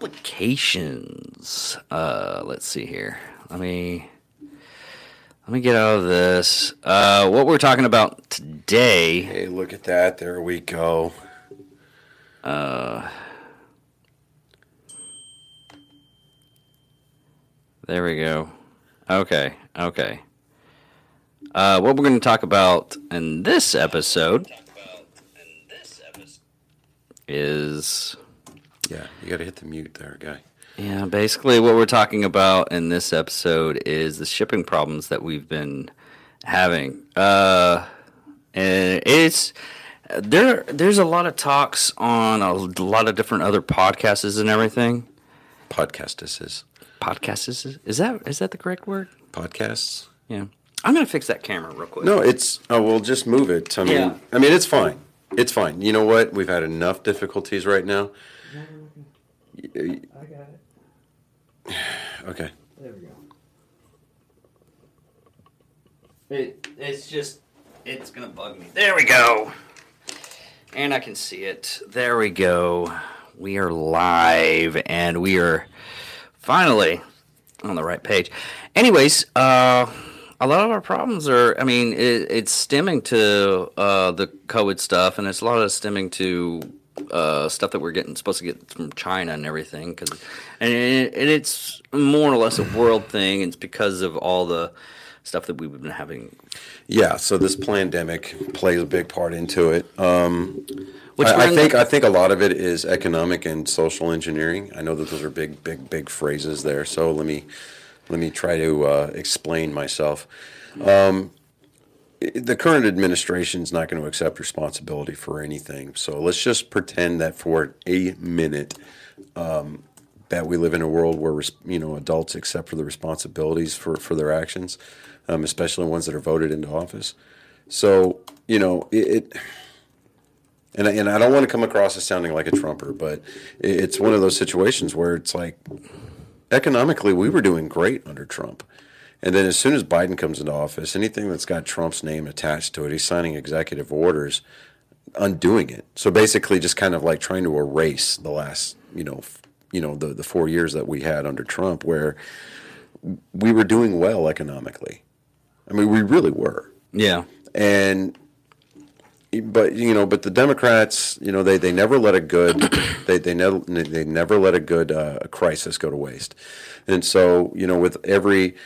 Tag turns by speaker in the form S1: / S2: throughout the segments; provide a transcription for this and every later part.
S1: complications. Uh, let's see here. Let me let me get out of this. Uh, what we're talking about today.
S2: Hey, look at that. There we go.
S1: Uh, there we go. Okay, okay. Uh, what we're going to talk about in this episode is
S2: Yeah, you got to hit the mute there, guy.
S1: yeah, basically what we're talking about in this episode is the shipping problems that we've been having. Uh, and it's there. There's a lot of talks on a lot of different other podcasts and everything.
S2: Podcast this is.
S1: Podcasts is is that is that the correct word?
S2: Podcasts?
S1: Yeah. I'm gonna fix that camera real quick.
S2: No, it's. Oh, we'll just move it. I mean,
S1: Yeah.
S2: I mean, it's fine. It's fine. You know what? We've had enough difficulties right now.
S3: I got it.
S2: Okay.
S3: There we go.
S1: It, it's just, it's gonna bug me. There we go. And I can see it. There we go. We are live and we are finally on the right page. Anyways, uh, a lot of our problems are, I mean, it, it's stemming to uh, the COVID stuff and it's a lot of stemming to uh, stuff that we're getting supposed to get from China and everything. Cause, and, it, and it's more or less a world thing. It's because of all the stuff that we've been having
S2: Yeah. So this pandemic plays a big part into it. Um,
S1: Which
S2: I, I think I think a lot of it is economic and social engineering. I know that those are big, big, big phrases there. So let me let me try to uh, explain myself. Um, the current administration is not going to accept responsibility for anything. So let's just pretend that for a minute um, that we live in a world where you know adults accept for the responsibilities for, for their actions, um, especially ones that are voted into office. So you know it. it and I, and I don't want to come across as sounding like a trumper, but it's one of those situations where it's like economically we were doing great under Trump. And then as soon as Biden comes into office, anything that's got Trump's name attached to it, he's signing executive orders undoing it. So basically just kind of like trying to erase the last, you know, f- you know, the the 4 years that we had under Trump where we were doing well economically. I mean, we really were
S1: Yeah.
S2: and but you know but the democrats you know they, they never let a good they they never they never let a good uh, crisis go to waste and so you know with every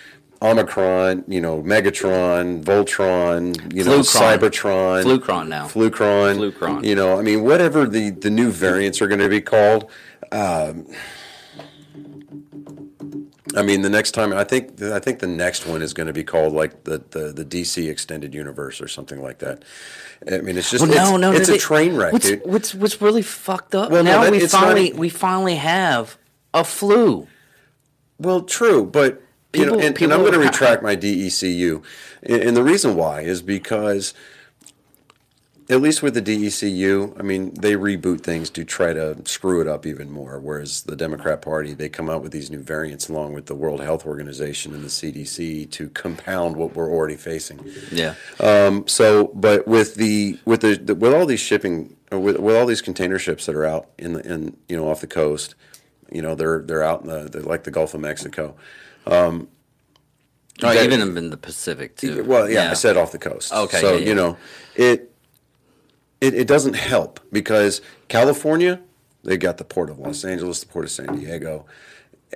S2: omicron you know megatron voltron you know cybertron
S1: Flucron now.
S2: flucron
S1: Flucron.
S2: you know i mean whatever the the new variants are going to be called um, I mean, the next time I think I think the next one is going to be called like the, the, the DC extended universe or something like that. I mean, it's just
S1: Well,
S2: it's,
S1: no, no,
S2: it's
S1: they-
S2: a train wreck,
S1: what's,
S2: dude.
S1: What's what's really fucked up?
S2: Well, no,
S1: now
S2: that-
S1: we finally
S2: a-
S1: we finally have a flu.
S2: Well, true, but you know,
S1: People-
S2: and, and I'm going to retract my DECU, and, and the reason why is because, at least with the DECU, I mean, they reboot things to try to screw it up even more. Whereas the Democrat Party, they come out with these new variants along with the World Health Organization and the CDC to compound what we're already facing.
S1: Yeah.
S2: Um, so, but with the with the, the with all these shipping uh, with, with all these container ships that are out in the in you know off the coast, you know they're they're out in the they're like the Gulf of Mexico.
S1: Oh,
S2: that-
S1: even in the Pacific too.
S2: Well, yeah, I said off the coast.
S1: Okay,
S2: so
S1: yeah, yeah.
S2: you know it, it it doesn't help because California they got the port of Los Angeles, the port of San Diego.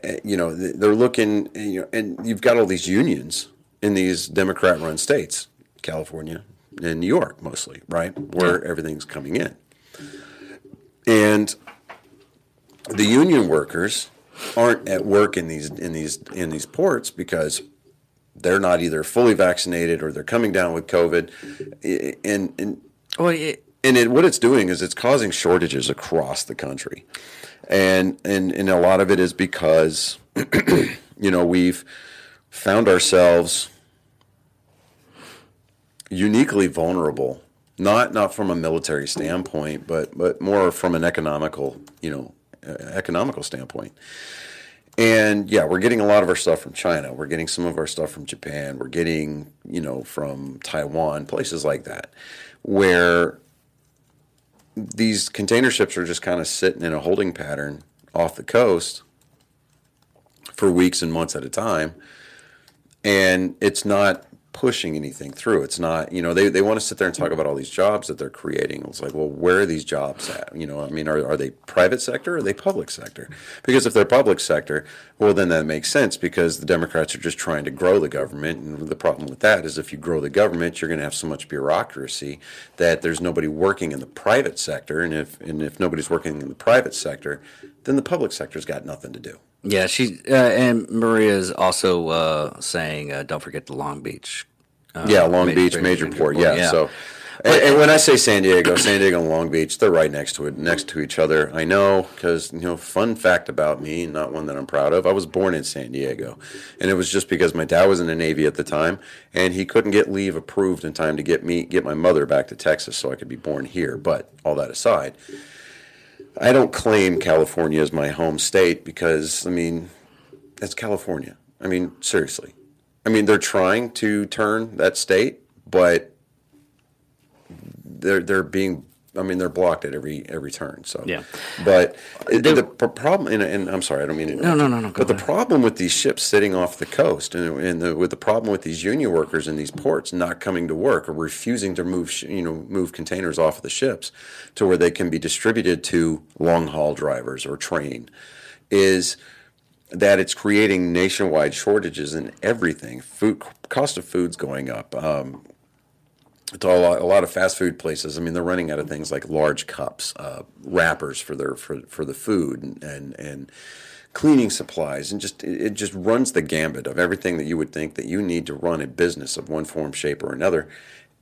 S2: Eh, You know they're looking, you know, and you've got all these unions in these Democrat-run states, California and New York mostly, right, where everything's coming in, and the union workers aren't at work in these in these in these ports because they're not either fully vaccinated or they're coming down with COVID, and and
S1: Well, it,
S2: and it, what it's doing is it's causing shortages across the country, and and and a lot of it is because you know we've found ourselves uniquely vulnerable, not not from a military standpoint, but but more from an economical you know Uh, economical standpoint. And yeah, we're getting a lot of our stuff from China. We're getting some of our stuff from Japan. We're getting, you know, from Taiwan, places like that, where these container ships are just kind of sitting in a holding pattern off the coast for weeks and months at a time, and it's not pushing anything through. It's not, you know, they, they want to sit there and talk about all these jobs that they're creating. It's like, well, where are these jobs at? You know, I mean, are, are they private sector or are they public sector? Because if they're public sector, well, then that makes sense because the Democrats are just trying to grow the government. And the problem with that is if you grow the government, you're going to have so much bureaucracy that there's nobody working in the private sector. And if, and if nobody's working in the private sector, then the public sector's got nothing to do.
S1: Yeah, she uh, and Maria is also uh, saying, uh, "Don't forget the Long Beach." Uh,
S2: yeah, Long Beach,
S1: major-
S2: major port.
S1: port,
S2: Yeah.
S1: yeah.
S2: So, and, and when I say San Diego, San Diego and Long Beach, they're right next to it, next to each other. I know because you know, fun fact about me, not one that I'm proud of. I was born in San Diego, and it was just because my dad was in the Navy at the time, and he couldn't get leave approved in time to get me get my mother back to Texas so I could be born here. But all that aside. I don't claim California as my home state because, I mean, it's California. I mean, seriously. I mean, they're trying to turn that state, but they're they're being. I mean, they're blocked at every every turn. So
S1: Yeah.
S2: But it- the problem, and, and I'm sorry, I don't mean to.
S1: No, no, no, no,
S2: But the
S1: ahead.
S2: problem with these ships sitting off the coast, and, and the, with the problem with these union workers in these ports not coming to work or refusing to move, you know, move containers off of the ships to where they can be distributed to long haul drivers or train, is that it's creating nationwide shortages in everything. Food cost of food's going up. Um, to a lot, a lot of fast food places. I mean, they're running out of things like large cups, uh, wrappers for their for, for the food, and, and and cleaning supplies, and just it it just runs the gambit of everything that you would think that you need to run a business of one form, shape, or another.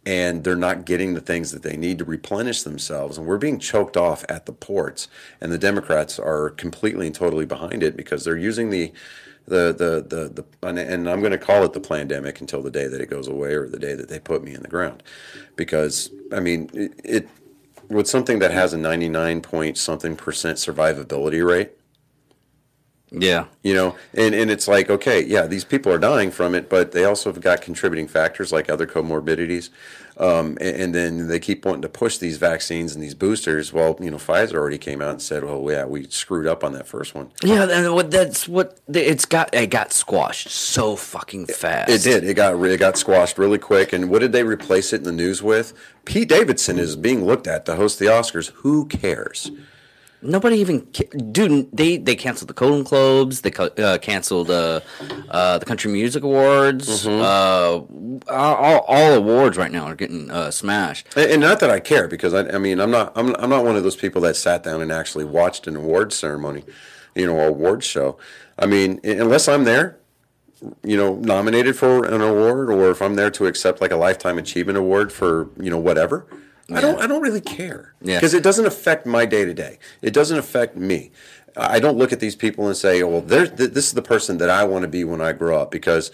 S2: And they're not getting the things that they need to replenish themselves, and we're being choked off at the ports. And the Democrats are completely and totally behind it because they're using the the the the, the and, and I'm going to call it the pandemic until the day that it goes away or the day that they put me in the ground, because I mean it, it with something that has a 99 point something percent survivability rate,
S1: Yeah,
S2: you know, and and it's like okay, yeah, these people are dying from it, but they also have got contributing factors like other comorbidities. Um, and, and then they keep wanting to push these vaccines and these boosters. Well, you know, Pfizer already came out and said, "Well, yeah, we screwed up on that first one."
S1: yeah. And what that's what it's got. It got squashed so fucking fast.
S2: It did. It got it got squashed really quick. And what did they replace it in the news with? Pete Davidson is being looked at to host the Oscars. Who cares?
S1: Nobody even, dude. They they canceled the Golden Globes. They uh, canceled uh, uh, the Country Music Awards.
S2: Mm-hmm.
S1: Uh, all, all awards right now are getting uh, smashed.
S2: And, and not that I care, because I, I mean, I'm not I'm, I'm not one of those people that sat down and actually watched an awards ceremony, you know, or awards show. I mean, unless I'm there, you know, nominated for an award, or if I'm there to accept like a lifetime achievement award for you know whatever. I don't. I don't really care
S1: Yeah.
S2: because it doesn't affect my day to day. It doesn't affect me. I don't look at these people and say, "Oh, well, th- this is the person that I want to be when I grow up," because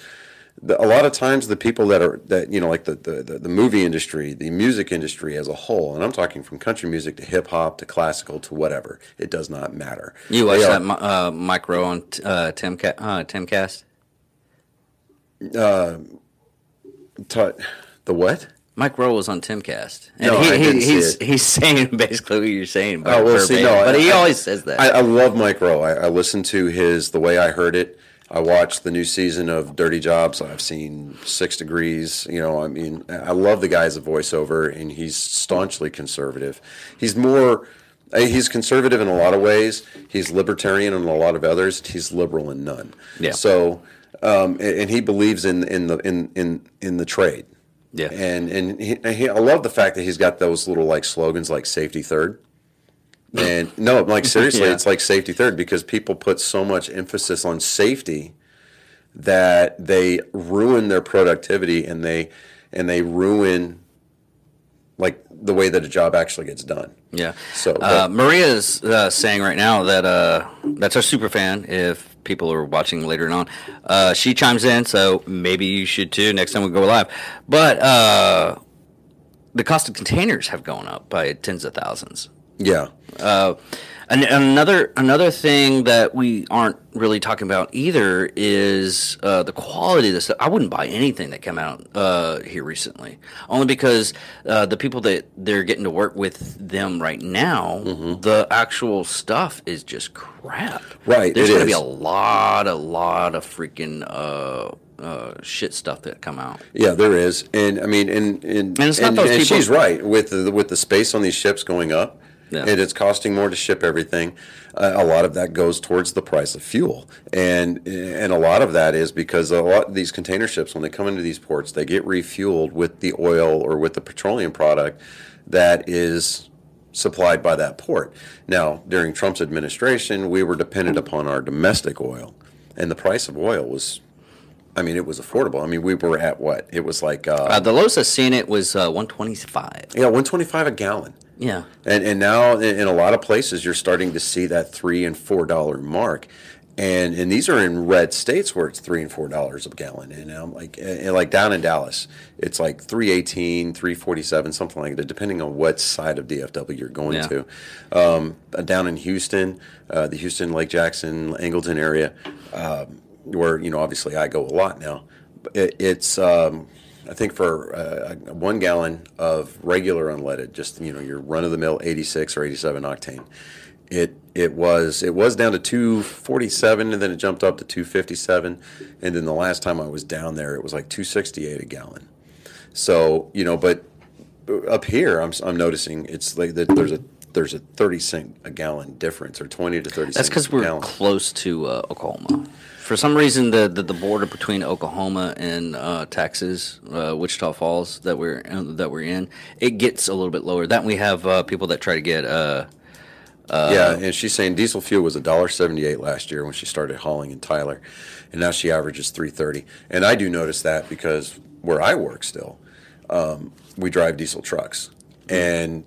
S2: the, a lot of times the people that are that you know, like the, the the movie industry, the music industry as a whole, and I'm talking from country music to hip hop to classical to whatever, it does not matter.
S1: You
S2: are-
S1: that uh, Mike Rowe on t- uh, Tim Ca- uh, Timcast?
S2: ta- the what?
S1: Mike Rowe was on Timcast, and
S2: No,
S1: he,
S2: I
S1: he, he's
S2: it.
S1: he's saying basically what you're saying.
S2: Oh, well, see, no,
S1: but
S2: I-
S1: he
S2: I-
S1: always says that.
S2: I, I love Mike Rowe. I, I listened to his The Way I Heard It. I watched the new season of Dirty Jobs. I've seen Six Degrees. You know, I mean, I love the guy as a voiceover, and he's staunchly conservative. He's more. uh, He's conservative in a lot of ways. He's libertarian in a lot of others. He's liberal in none.
S1: Yeah.
S2: So, um, and, and he believes in in the in in in the trade.
S1: Yeah.
S2: And and he, he, I love the fact that he's got those little like slogans like safety third. And no, like seriously,
S1: Yeah.
S2: it's like safety third because people put so much emphasis on safety that they ruin their productivity and they and they ruin like the way that a job actually gets done.
S1: Yeah.
S2: So,
S1: uh,
S2: but-
S1: Maria's uh, saying right now that uh, that's our super fan. If people are watching later on, uh, she chimes in, so maybe you should too next time we go live. But uh, the cost of containers have gone up by tens of thousands.
S2: Yeah.
S1: And another another thing that we aren't really talking about either is uh, the quality of this. I wouldn't buy anything that came out uh, here recently, only because uh, the people that they're getting to work with them right now,
S2: Mm-hmm.
S1: the actual stuff is just crap.
S2: Right,
S1: There's going to be a lot, a lot of freaking uh, uh, shit stuff that come out.
S2: Yeah, there is, and I mean, and and,
S1: And it's not
S2: and-
S1: those
S2: and she's right with the with the space on these ships going up,
S1: Yeah.
S2: and it's costing more to ship everything. Uh, a lot of that goes towards the price of fuel, and and a lot of that is because a lot of these container ships, when they come into these ports, they get refueled with the oil or with the petroleum product that is supplied by that port. Now, during Trump's administration, we were dependent upon our domestic oil, and the price of oil was. I mean, it was affordable. I mean, we were at what? It was like uh,
S1: Uh, the lowest I've seen it was uh, 125.
S2: yeah, one twenty five a gallon.
S1: Yeah.
S2: And and now in, a lot of places you're starting to see that three and four dollar mark. And and these are in red states where it's three and four dollars a gallon. And I'm like and like down in Dallas, it's like 318, 347, something like that, depending on what side of DFW you're going
S1: Yeah.
S2: to. Um, down in Houston, uh, the Houston, Lake Jackson, Angleton area, um, where you know obviously I go a lot now. It, it's um, I think for uh, one gallon of regular unleaded, just you know your run of the mill 86 or 87 octane, it it was it was down to 247 and then it jumped up to 257, and then the last time I was down there it was like 268 a gallon. So you know, but up here I'm I'm noticing it's like that there's a there's a 30 cent a gallon difference or 20 to 30
S1: That's
S2: cents
S1: because we're
S2: gallon.
S1: close to uh, Oklahoma. For some reason, the, the, the border between Oklahoma and uh, Texas, uh, Wichita Falls, that we're uh, that we're in, it gets a little bit lower. That we have uh, people that try to get. Uh,
S2: yeah, and she's saying diesel fuel was a dollar seventy eight last year when she started hauling in Tyler, and now she averages three thirty. And I do notice that because where I work still, um, we drive diesel trucks, and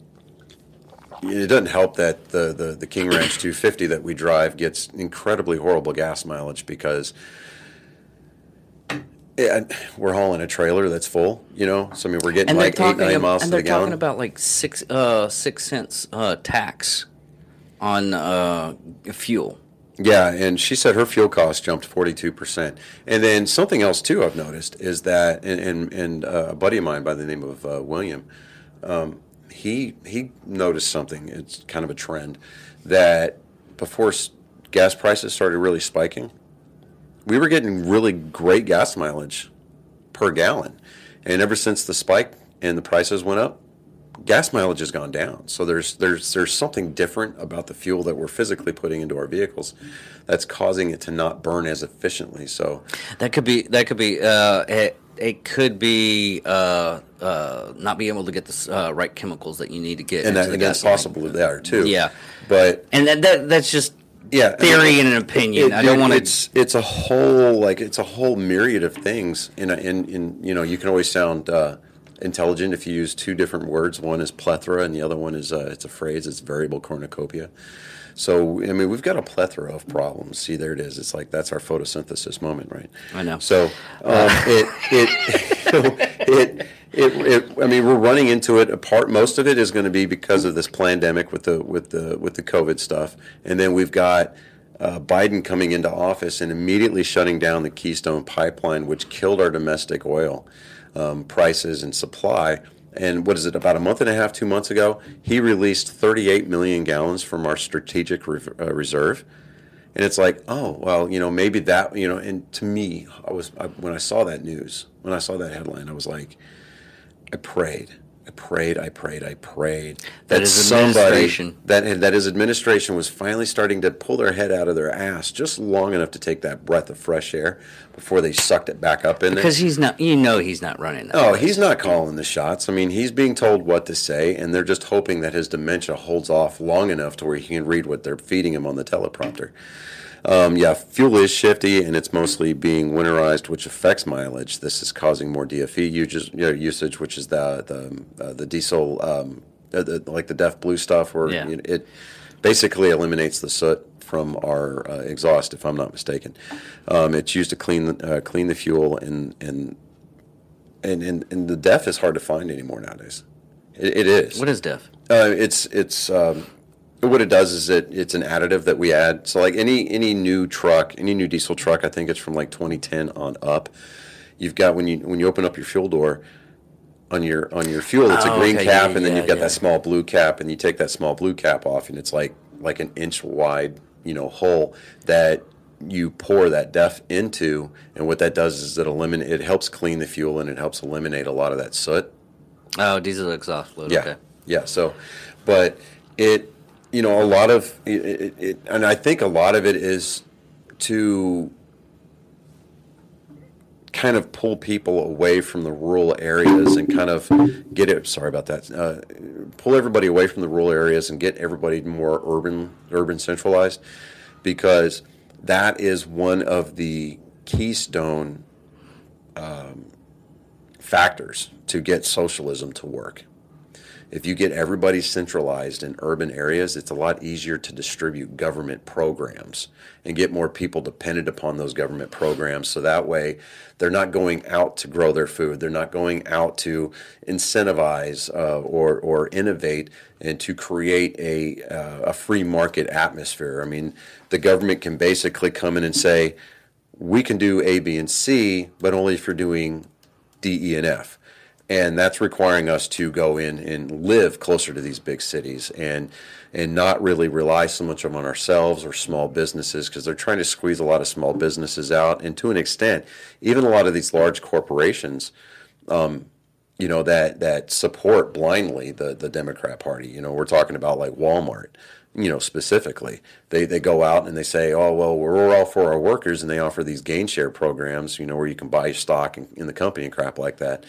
S2: it doesn't help that the, the, the King Ranch 250 that we drive gets incredibly horrible gas mileage because it, we're hauling a trailer that's full, you know. So I mean, we're getting
S1: and
S2: like eight nine miles
S1: and
S2: to
S1: they're
S2: the gallon.
S1: talking about like six uh, six cents uh, tax on uh, fuel.
S2: Yeah, and she said her fuel cost jumped forty two percent. And then something else too I've noticed is that, and and, and uh, a buddy of mine by the name of uh, William, um, he he noticed something. It's kind of a trend that before gas prices started really spiking, we were getting really great gas mileage per gallon, and ever since the spike and the prices went up, gas mileage has gone down. So there's there's there's something different about the fuel that we're physically putting into our vehicles that's causing it to not burn as efficiently. So
S1: That could be. That could be. Uh, it, could be uh, uh, not being able to get the uh, right chemicals that you need to get.
S2: and, that, and that's possible there too.
S1: Yeah.
S2: But
S1: And that, that that's just
S2: yeah,
S1: theory and an opinion.
S2: It-
S1: I don't want to.
S2: It's it's a whole like it's a whole myriad of things. In a, in in you know you can always sound uh, intelligent if you use two different words. One is plethora, and the other one is uh, it's a phrase. It's variable cornucopia. So I mean we've got a plethora of problems. See there it is. It's like that's our photosynthesis moment, right?
S1: I know.
S2: So um, it it it. It, it, I mean, we're running into it. A part, most of it is going to be because of this pandemic with the with the with the COVID stuff, and then we've got uh, Biden coming into office and immediately shutting down the Keystone Pipeline, which killed our domestic oil um, prices and supply. And what is it? About a month and a half, two months ago, he released 38 million gallons from our strategic re- uh, reserve. And it's like, oh well, you know, maybe that, you know. And to me, I was I, when I saw that news, when I saw that headline, I was like, I prayed, prayed, I prayed, I prayed
S1: That his administration-
S2: that that his administration was finally starting to pull their head out of their ass just long enough to take that breath of fresh air before they sucked it back up in there.
S1: because he's not. You know, he's not running. That
S2: Oh,
S1: place.
S2: he's not calling the shots. I mean, he's being told what to say, and they're just hoping that his dementia holds off long enough to where he can read what they're feeding him on the teleprompter. Um, yeah, fuel is shifty, and it's mostly being winterized, which affects mileage. This is causing more DFE usage, you know, usage which is the the uh, the diesel, um, uh, the, like the DEF blue stuff, where
S1: Yeah.
S2: you know, it basically eliminates the soot from our uh, exhaust, if I'm not mistaken. Um, it's used to clean uh, clean the fuel, and and and and, and the DEF is hard to find anymore nowadays. It, it is.
S1: What is DEF?
S2: Uh, it's it's what it does is it it's an additive that we add. So like any any new truck, any new diesel truck, I think it's from like 2010 on up. You've got when you when you open up your fuel door on your on your fuel, it's
S1: Oh,
S2: a green
S1: okay,
S2: cap,
S1: yeah,
S2: and then
S1: yeah,
S2: you've got
S1: yeah.
S2: that small blue cap, and you take that small blue cap off, and it's like like an inch wide, you know, hole that you pour that def into, and what that does is it eliminate it helps clean the fuel and it helps eliminate a lot of that soot.
S1: Oh, diesel exhaust fluid.
S2: Yeah,
S1: Okay.
S2: yeah. So, but it, you know, a lot of it, it, it, and I think a lot of it is to kind of pull people away from the rural areas and kind of get it. Sorry about that. Uh, pull everybody away from the rural areas and get everybody more urban, urban centralized, because that is one of the keystone um, factors to get socialism to work. If you get everybody centralized in urban areas, it's a lot easier to distribute government programs and get more people dependent upon those government programs. So that way, they're not going out to grow their food. They're not going out to incentivize uh, or, or innovate and to create a, uh, a free market atmosphere. I mean, the government can basically come in and say, we can do A, B, and C, but only if you're doing D, E, and F. And that's requiring us to go in and live closer to these big cities and and not really rely so much on ourselves or small businesses because they're trying to squeeze a lot of small businesses out. And to an extent, even a lot of these large corporations, um, you know, that that support blindly the the Democrat Party. You know, we're talking about like Walmart you know, specifically. They they go out and they say, oh well, we're all for our workers, and they offer these gain share programs, you know, where you can buy stock in, in the company and crap like that.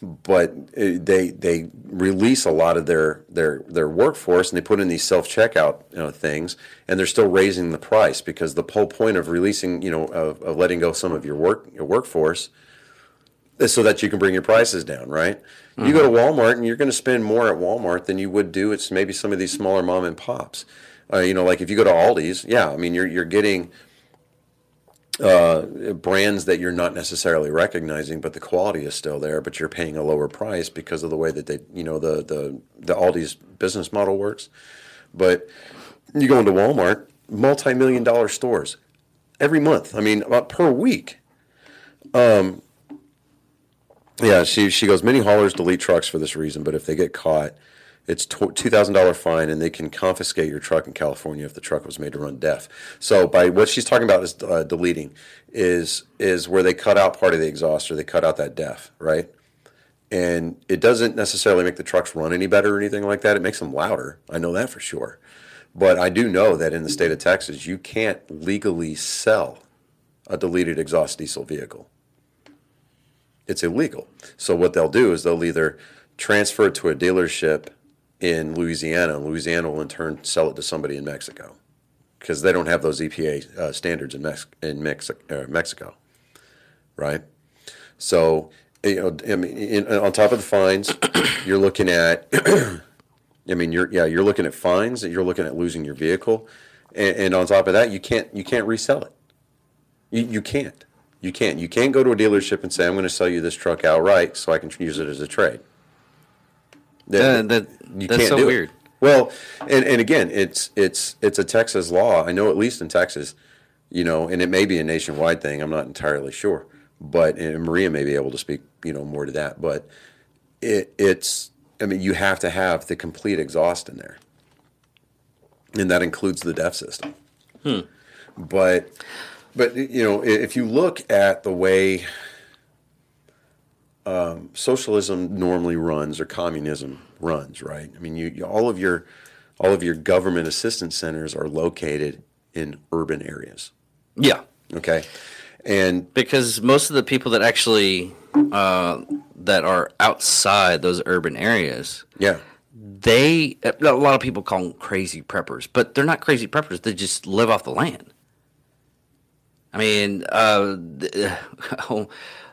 S2: But uh, they they release a lot of their their their workforce, and they put in these self checkout you know, things, and they're still raising the price because the whole point of releasing, you know, of, of letting go some of your work your workforce is so that you can bring your prices down, right? You go to Walmart and you're going to spend more at Walmart than you would do at maybe some of these smaller mom and pops. Uh, you know, like if you go to Aldi's, yeah, I mean you're you're getting uh, brands that you're not necessarily recognizing, but the quality is still there. But you're paying a lower price because of the way that they, you know, the the the Aldi's business model works. But you go into Walmart, multi-million dollar stores every month. I mean, about per week. Um, yeah, she she goes. Many haulers delete trucks for this reason, but if they get caught, it's two thousand dollar fine, and they can confiscate your truck in California if the truck was made to run DEF. So, by what she's talking about is uh, deleting, is is where they cut out part of the exhaust or they cut out that def, right? And it doesn't necessarily make the trucks run any better or anything like that. It makes them louder. I know that for sure. But I do know that in the state of Texas, you can't legally sell a deleted exhaust diesel vehicle it's illegal. So what they'll do is they'll either transfer it to a dealership in Louisiana, Louisiana will in turn sell it to somebody in Mexico because they don't have those EPA uh, standards in, Mex- in Mex- uh, Mexico, right? So you know, I mean, in, on top of the fines, you're looking at. I mean, you're yeah, you're looking at fines. And you're looking at losing your vehicle, and, and on top of that, you can't you can't resell it. You, you can't. You can't. You can't go to a dealership and say, "I'm going to sell you this truck outright, so I can use it as a trade."
S1: Uh, that- that's so
S2: do it.
S1: weird.
S2: Well, and, and again, it's it's it's a Texas law. I know at least in Texas, you know, and it may be a nationwide thing. I'm not entirely sure, but and Maria may be able to speak, you know, more to that. But it, it's, I mean, you have to have the complete exhaust in there, and that includes the DEF system. But but you know, if you look at the way um, socialism normally runs or communism runs, right? I mean, you, you all of your all of your government assistance centers are located in urban areas.
S1: Yeah.
S2: Okay, and
S1: because most of the people that actually uh, that are outside those urban areas
S2: yeah,
S1: they a lot of people call them crazy preppers but they're not crazy preppers they just live off the land i mean uh, th-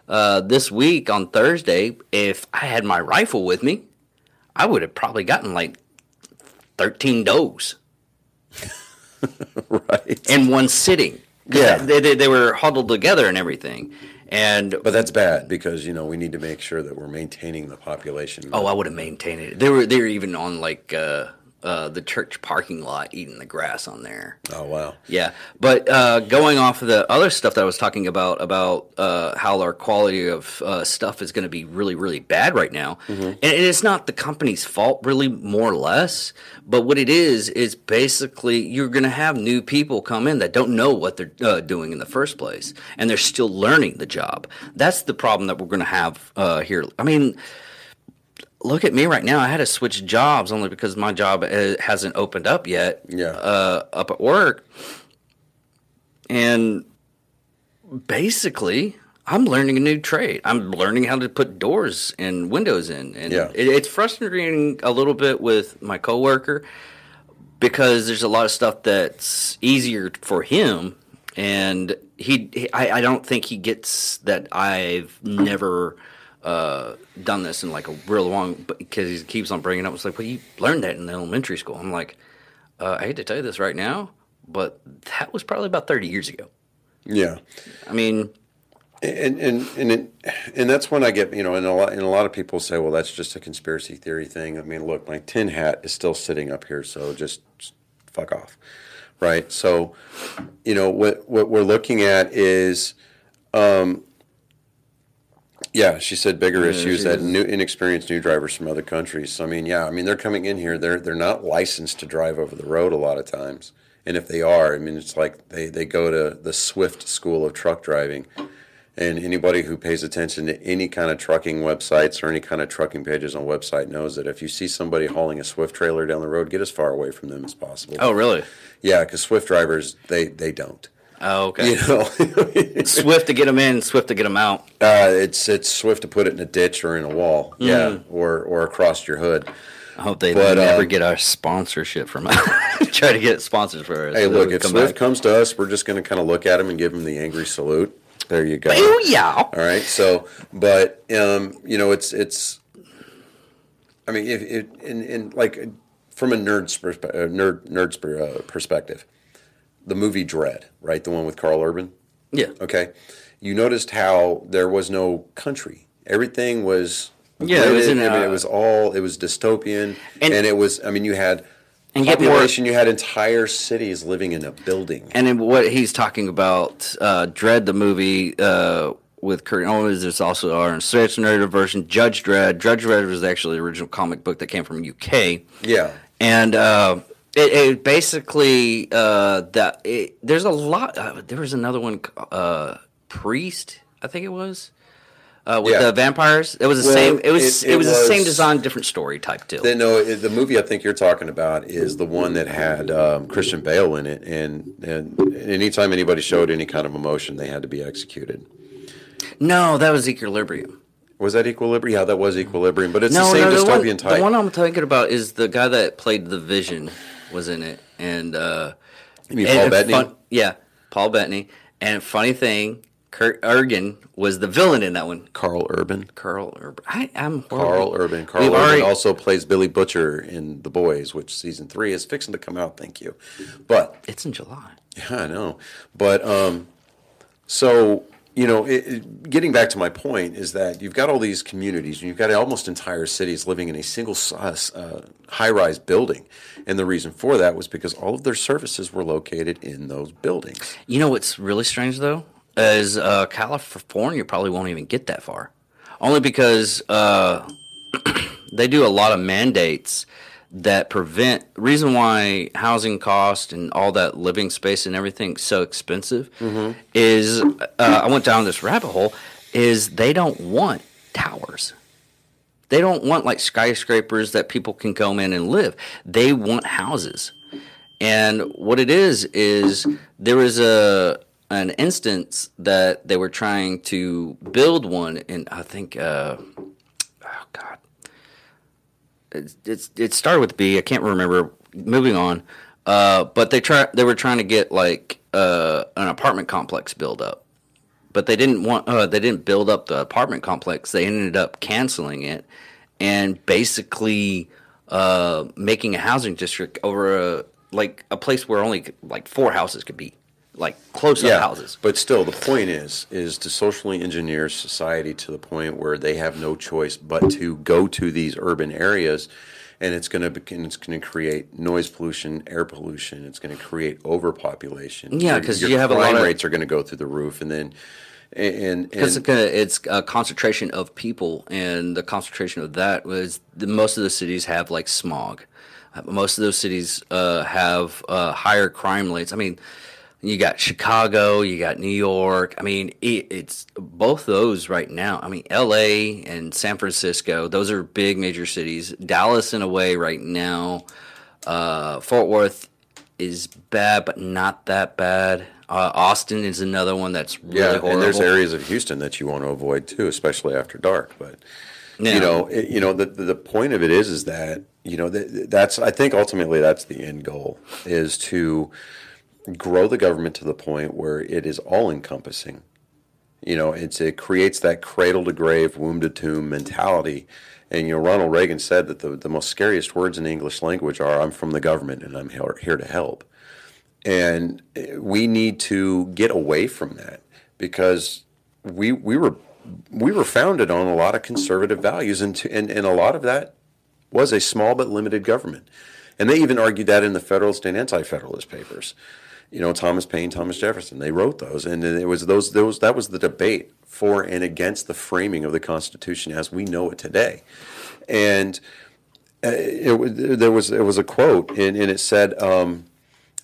S1: uh, this week on thursday if i had my rifle with me i would have probably gotten like 13 does
S2: right.
S1: in one sitting.
S2: Yeah.
S1: they, they, they were huddled together and everything and
S2: But that's bad because you know we need to make sure that we're maintaining the population.
S1: Oh, I would have maintained it. They were they were even on like uh, uh, the church parking lot eating the grass on there.
S2: Oh wow.
S1: Yeah, but uh, going off of the other stuff that I was talking about about uh, how our quality of uh, stuff is going to be really really bad right now, and it's not the company's fault really more or less, but what it is is basically you're going to have new people come in that don't know what they're uh, doing in the first place, and they're still learning the job. That's the problem that we're going to have uh, here. I mean look at me right now. I had to switch jobs only because my job uh, hasn't opened up yet.
S2: Yeah.
S1: Uh, up at work, and basically, I'm learning a new trade. I'm learning how to put doors and windows in, and
S2: Yeah.
S1: it, it's frustrating a little bit with my coworker because there's a lot of stuff that's easier for him, and he, he I, I don't think he gets that I've never uh, done this in like a real long, because he keeps on bringing it up. It's like, well, you learned that in elementary school. I'm like, uh, I hate to tell you this right now, but that was probably about 30 years ago.
S2: Yeah.
S1: I mean,
S2: And and and it, and that's when I get you know, and a lot and a lot of people say, well, that's just a conspiracy theory thing. I mean, look, my tin hat is still sitting up here, so just, just fuck off, right? So, you know, what what we're looking at is, um, yeah, she said bigger
S1: Yeah,
S2: issues that new inexperienced new drivers from other countries. So, I mean, yeah, I mean they're coming in here, they're they're not licensed to drive over the road a lot of times. And if they are, I mean, it's like they, they go to the Swift School of Truck Driving, and anybody who pays attention to any kind of trucking websites or any kind of trucking pages on website knows that if you see somebody hauling a Swift trailer down the road, get as far away from them as possible.
S1: oh, really?
S2: yeah, because Swift drivers they they don't.
S1: Oh, okay.
S2: You know,
S1: Swift to get them in, swift to get them out.
S2: uh, it's it's swift to put it in a ditch or in a wall, yeah, or or across your hood.
S1: I hope they
S2: But,
S1: never
S2: uh,
S1: get our sponsorship from us. Try to get sponsors for us.
S2: Hey,
S1: so
S2: look, if
S1: come
S2: Swift
S1: back.
S2: comes to us, we're just going to kind of look at him and give him the angry salute. There you go.
S1: Oh yeah.
S2: All right. So, but um, you know, it's it's. I mean, if it in, in like from a nerd's perspe- uh, nerd nerd's uh, perspective, the movie Dredd, right, the one with Karl Urban.
S1: Yeah.
S2: Okay, you noticed how there was no country. Everything was.
S1: Yeah, it was in,
S2: I mean,
S1: uh,
S2: it was all. It was dystopian,
S1: And-
S2: and, it was. I mean, you had
S1: And get more-
S2: population. You had entire cities living in a building.
S1: And what he's talking about, uh, Dredd, the movie uh, with Kurt Owens, there's also our Schwarzenegger version, Judge Dredd. Judge Dredd was actually the original comic book that came from UK.
S2: Yeah.
S1: and uh, it, it basically uh, that it, there's a lot. Uh, there was another one, uh, Priest, I think it was, uh, with
S2: Yeah.
S1: the vampires. It was the
S2: Well,
S1: same. It was
S2: it-
S1: it,
S2: it
S1: was, the same design, different story type deal.
S2: The, no, the movie I think you're talking about is the one that had um, Christian Bale in it, and and anytime anybody showed any kind of emotion, they had to be executed.
S1: no, that was Equilibrium.
S2: Was that Equilibrium? Yeah, that was Equilibrium, but it's
S1: No,
S2: the same
S1: no, the
S2: dystopian
S1: one,
S2: type.
S1: the one I'm talking about is the guy that played the Vision was in it, and uh,
S2: you mean
S1: and
S2: Paul Bettany?
S1: fun- yeah, Paul Bettany. And funny thing, Kurt Ergen was the villain in that one.
S2: Karl Urban.
S1: Karl Urban. I, I'm Karl.
S2: Urban. Karl
S1: We've
S2: Urban
S1: already-
S2: also plays Billy Butcher in The Boys, which season three is fixing to come out. Thank you. But
S1: It's in July.
S2: Yeah, I know. But um, so you know, it, it, getting back to my point is that you've got all these communities, and you've got almost entire cities living in a single uh, uh, high-rise building, and the reason for that was because all of their services were located in those buildings.
S1: You know what's really strange though? Is uh, California probably won't even get that far, only because uh, they do a lot of mandates that prevent. Reason why housing cost and all that living space and everything so expensive is uh, I went down this rabbit hole. Is they don't want towers. They don't want like skyscrapers that people can come in and live. They want houses. And what it is is there was a an instance that they were trying to build one, and I think, uh, oh god, it's, it started with B. I can't remember. Moving on, uh, but they try they were trying to get like uh, an apartment complex built up, but they didn't want uh, they didn't build up the apartment complex. They ended up canceling it and basically uh, making a housing district over a like a place where only like four houses could be like close up houses.
S2: But still, the point is is to socially engineer society to the point where they have no choice but to go to these urban areas and it's going to it's going to create noise pollution, air pollution. It's going to create overpopulation.
S1: Yeah, 'cause you have a lot of-
S2: rates are going to go through the roof, and then and
S1: Because it's a concentration of people, and the concentration of that was the, most of the cities have like smog. Most of those cities uh, have uh, higher crime rates. I mean, you got Chicago, you got New York. I mean, it, it's both those right now. I mean, L.A. and San Francisco; those are big major cities. Dallas, in a way, right now. Uh, Fort Worth is bad, but not that bad. Uh, Austin is another one that's really
S2: yeah,
S1: horrible.
S2: and there's areas of Houston that you want to avoid too, especially after dark. But
S1: Yeah.
S2: you know, it, you know, the the point of it is, is that you know that that's I think ultimately that's the end goal is to grow the government to the point where it is all encompassing. You know, it's it creates that cradle to grave, womb to tomb mentality. And you know, Ronald Reagan said that the, the most scariest words in the English language are "I'm from the government and I'm here, to help." And eh, we need to get away from that because we we were we were founded on a lot of conservative values, and to, and, and a lot of that was a small but limited government. And they even argued that in the Federalist and Anti-Federalist papers. You know, Thomas Paine, Thomas Jefferson, they wrote those, and it was those those that was the debate for and against the framing of the Constitution as we know it today. And uh, it, there was there was a quote, and, and it said. Um,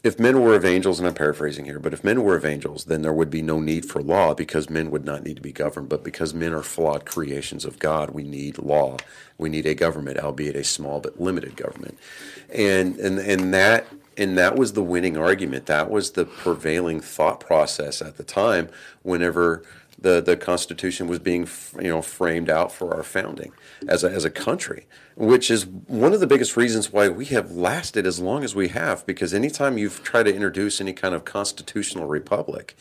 S2: if men were of angels, and I'm paraphrasing here, but if men were of angels, then there would be no need for law because men would not need to be governed. But because men are flawed creations of God, we need law. We need a government, albeit a small but limited government. And and and that and that was the winning argument. That was the prevailing thought process at the time. Whenever the, the Constitution was being you know framed out for our founding as a, as a country, which is one of the biggest reasons why we have lasted as long as we have. Because anytime you've tried to introduce any kind of constitutional republic,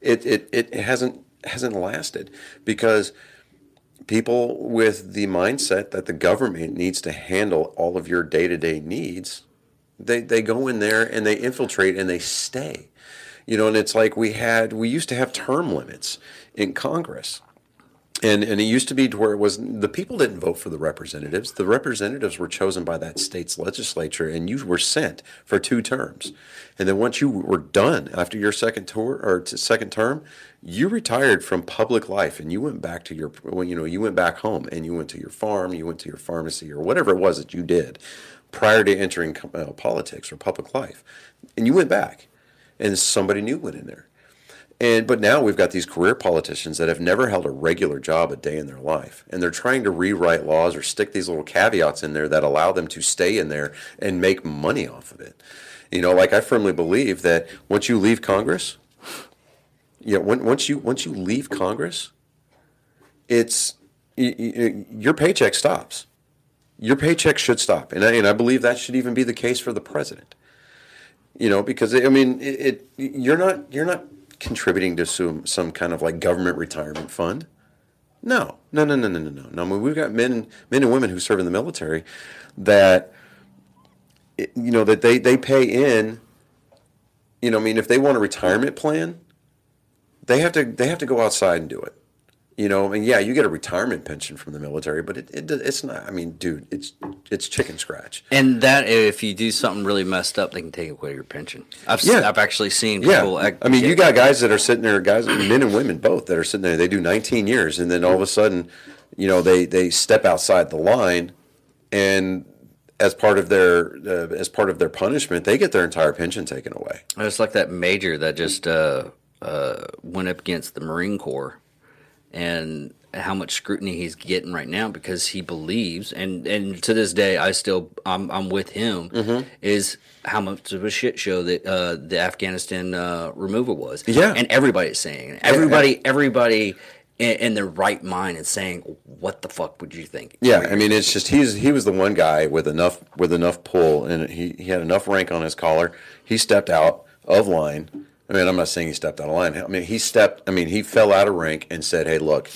S2: it it, it hasn't hasn't lasted because people with the mindset that the government needs to handle all of your day to day needs, they, they go in there and they infiltrate and they stay. You know, and it's like we had, we used to have term limits in Congress. And, and it used to be to where it was the people didn't vote for the representatives. The representatives were chosen by that state's legislature, and you were sent for two terms. And then once you were done after your second tour or second term, you retired from public life, and you went back to your you know you went back home, and you went to your farm, you went to your pharmacy, or whatever it was that you did prior to entering uh, politics or public life, and you went back, and somebody new went in there. And but now we've got these career politicians that have never held a regular job a day in their life, and they're trying to rewrite laws or stick these little caveats in there that allow them to stay in there and make money off of it. You know, like I firmly believe that once you leave Congress, yeah, when, once you once you leave Congress, it's your paycheck stops your paycheck should stop. And I, and I believe that should even be the case for the president. You know, because I mean, it, it you're not you're not contributing to some some kind of like government retirement fund. No, no, no, no, no, no, no. I mean, we've got men men and women who serve in the military that you know that they they pay in. You know, I mean, if they want a retirement plan, they have to they have to go outside and do it you know, and yeah, you get a retirement pension from the military, but it, it it's not. I mean, dude, it's it's chicken scratch.
S1: And that if you do something really messed up, they can take away your pension. I've s-
S2: Yeah.
S1: I've actually seen
S2: Yeah,
S1: people. ac-
S2: I mean, you got guys that are sitting there, guys, men and women both, that are sitting there. They do 19 years, and then all of a sudden, you know, they they step outside the line, and as part of their uh, as part of their punishment, they get their entire pension taken away.
S1: It's like that major that just uh, uh, went up against the Marine Corps, and how much scrutiny he's getting right now because he believes, and and to this day, I still I'm I'm with him.
S2: Mm-hmm.
S1: Is how much of a shit show that uh, the Afghanistan uh, removal was.
S2: Yeah.
S1: and everybody's saying, everybody, everybody. In, in their right mind is saying, "What the fuck would you think?"
S2: Yeah, I mean, it's just he's he was the one guy with enough with enough pull, and he he had enough rank on his collar. He stepped out of line. I mean, I'm not saying he stepped out of line. I mean, he stepped. I mean, he fell out of rank and said, "Hey, look,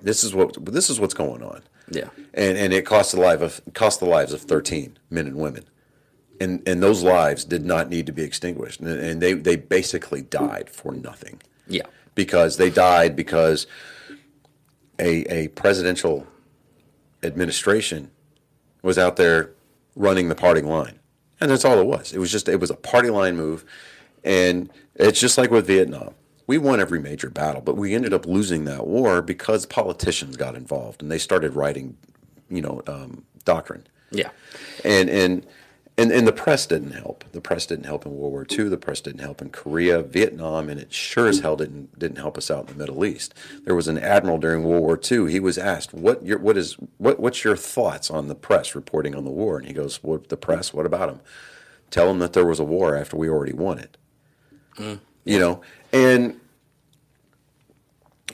S2: this is what this is what's going on."
S1: Yeah.
S2: and and it cost the life of cost the lives of 13 men and women and and those lives did not need to be extinguished and, and they they basically died for nothing
S1: Yeah.
S2: because they died because a a presidential administration was out there running the party line. And that's all it was. It was just it was a party line move. And it's just like with Vietnam. We won every major battle, but we ended up losing that war because politicians got involved and they started writing, you know, um, doctrine.
S1: Yeah.
S2: And and and and the press didn't help. The press didn't help in World War II. The press didn't help in Korea, Vietnam, and it sure as hell didn't didn't help us out in the Middle East. There was an admiral during World War II. He was asked, "What your what is what what's your thoughts on the press reporting on the war?" And he goes, "What the press? What about them? Tell them that there was a war after we already won it." You know, and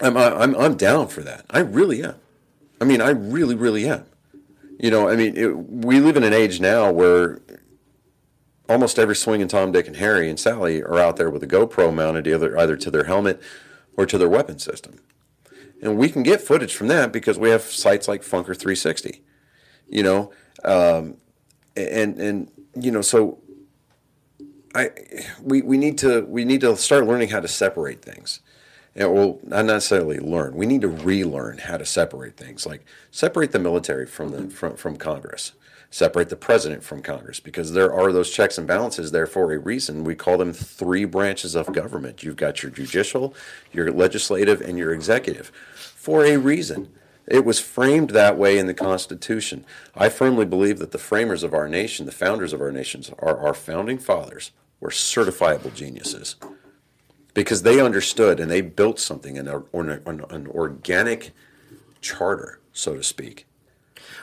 S2: I'm I'm I'm down for that. I really am. I mean, I really really am. You know, I mean, it, we live in an age now where almost every swing swinging Tom, Dick, and Harry and Sally are out there with a GoPro mounted either either to their helmet or to their weapon system, and we can get footage from that because we have sites like Funker 360. You know, um, and and you know, so I we, we need to we need to start learning how to separate things. And well, not necessarily learn. We need to relearn how to separate things. Like separate the military from the from, from Congress. Separate the president from Congress because there are those checks and balances there for a reason. We call them three branches of government. You've got your judicial, your legislative, and your executive for a reason. It was framed that way in the Constitution. I firmly believe that the framers of our nation, the founders of our nations, are our founding fathers, were certifiable geniuses because they understood and they built something, an, an, an organic charter, so to speak,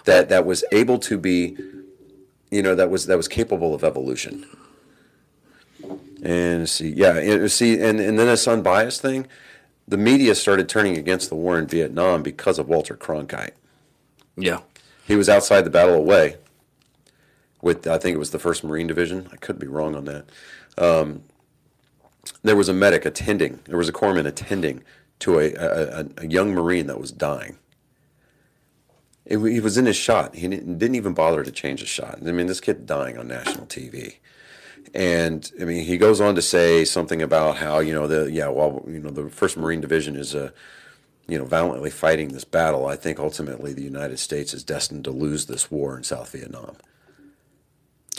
S2: that, that was able to be, you know, that was that was capable of evolution. And see, yeah, and see, and, and then this unbiased thing, the media started turning against the war in Vietnam because of Walter Cronkite.
S1: Yeah.
S2: He was outside the Battle Hue with, I think it was the 1st Marine Division. I could be wrong on that. Um, there was a medic attending, there was a corpsman attending to a, a, a young Marine that was dying. It, he was in his shot. He didn't, didn't even bother to change his shot. I mean, this kid dying on national TV. And I mean, he goes on to say something about how you know the yeah, well, you know, the First Marine Division is uh, you know valiantly fighting this battle. I think ultimately the United States is destined to lose this war in South Vietnam.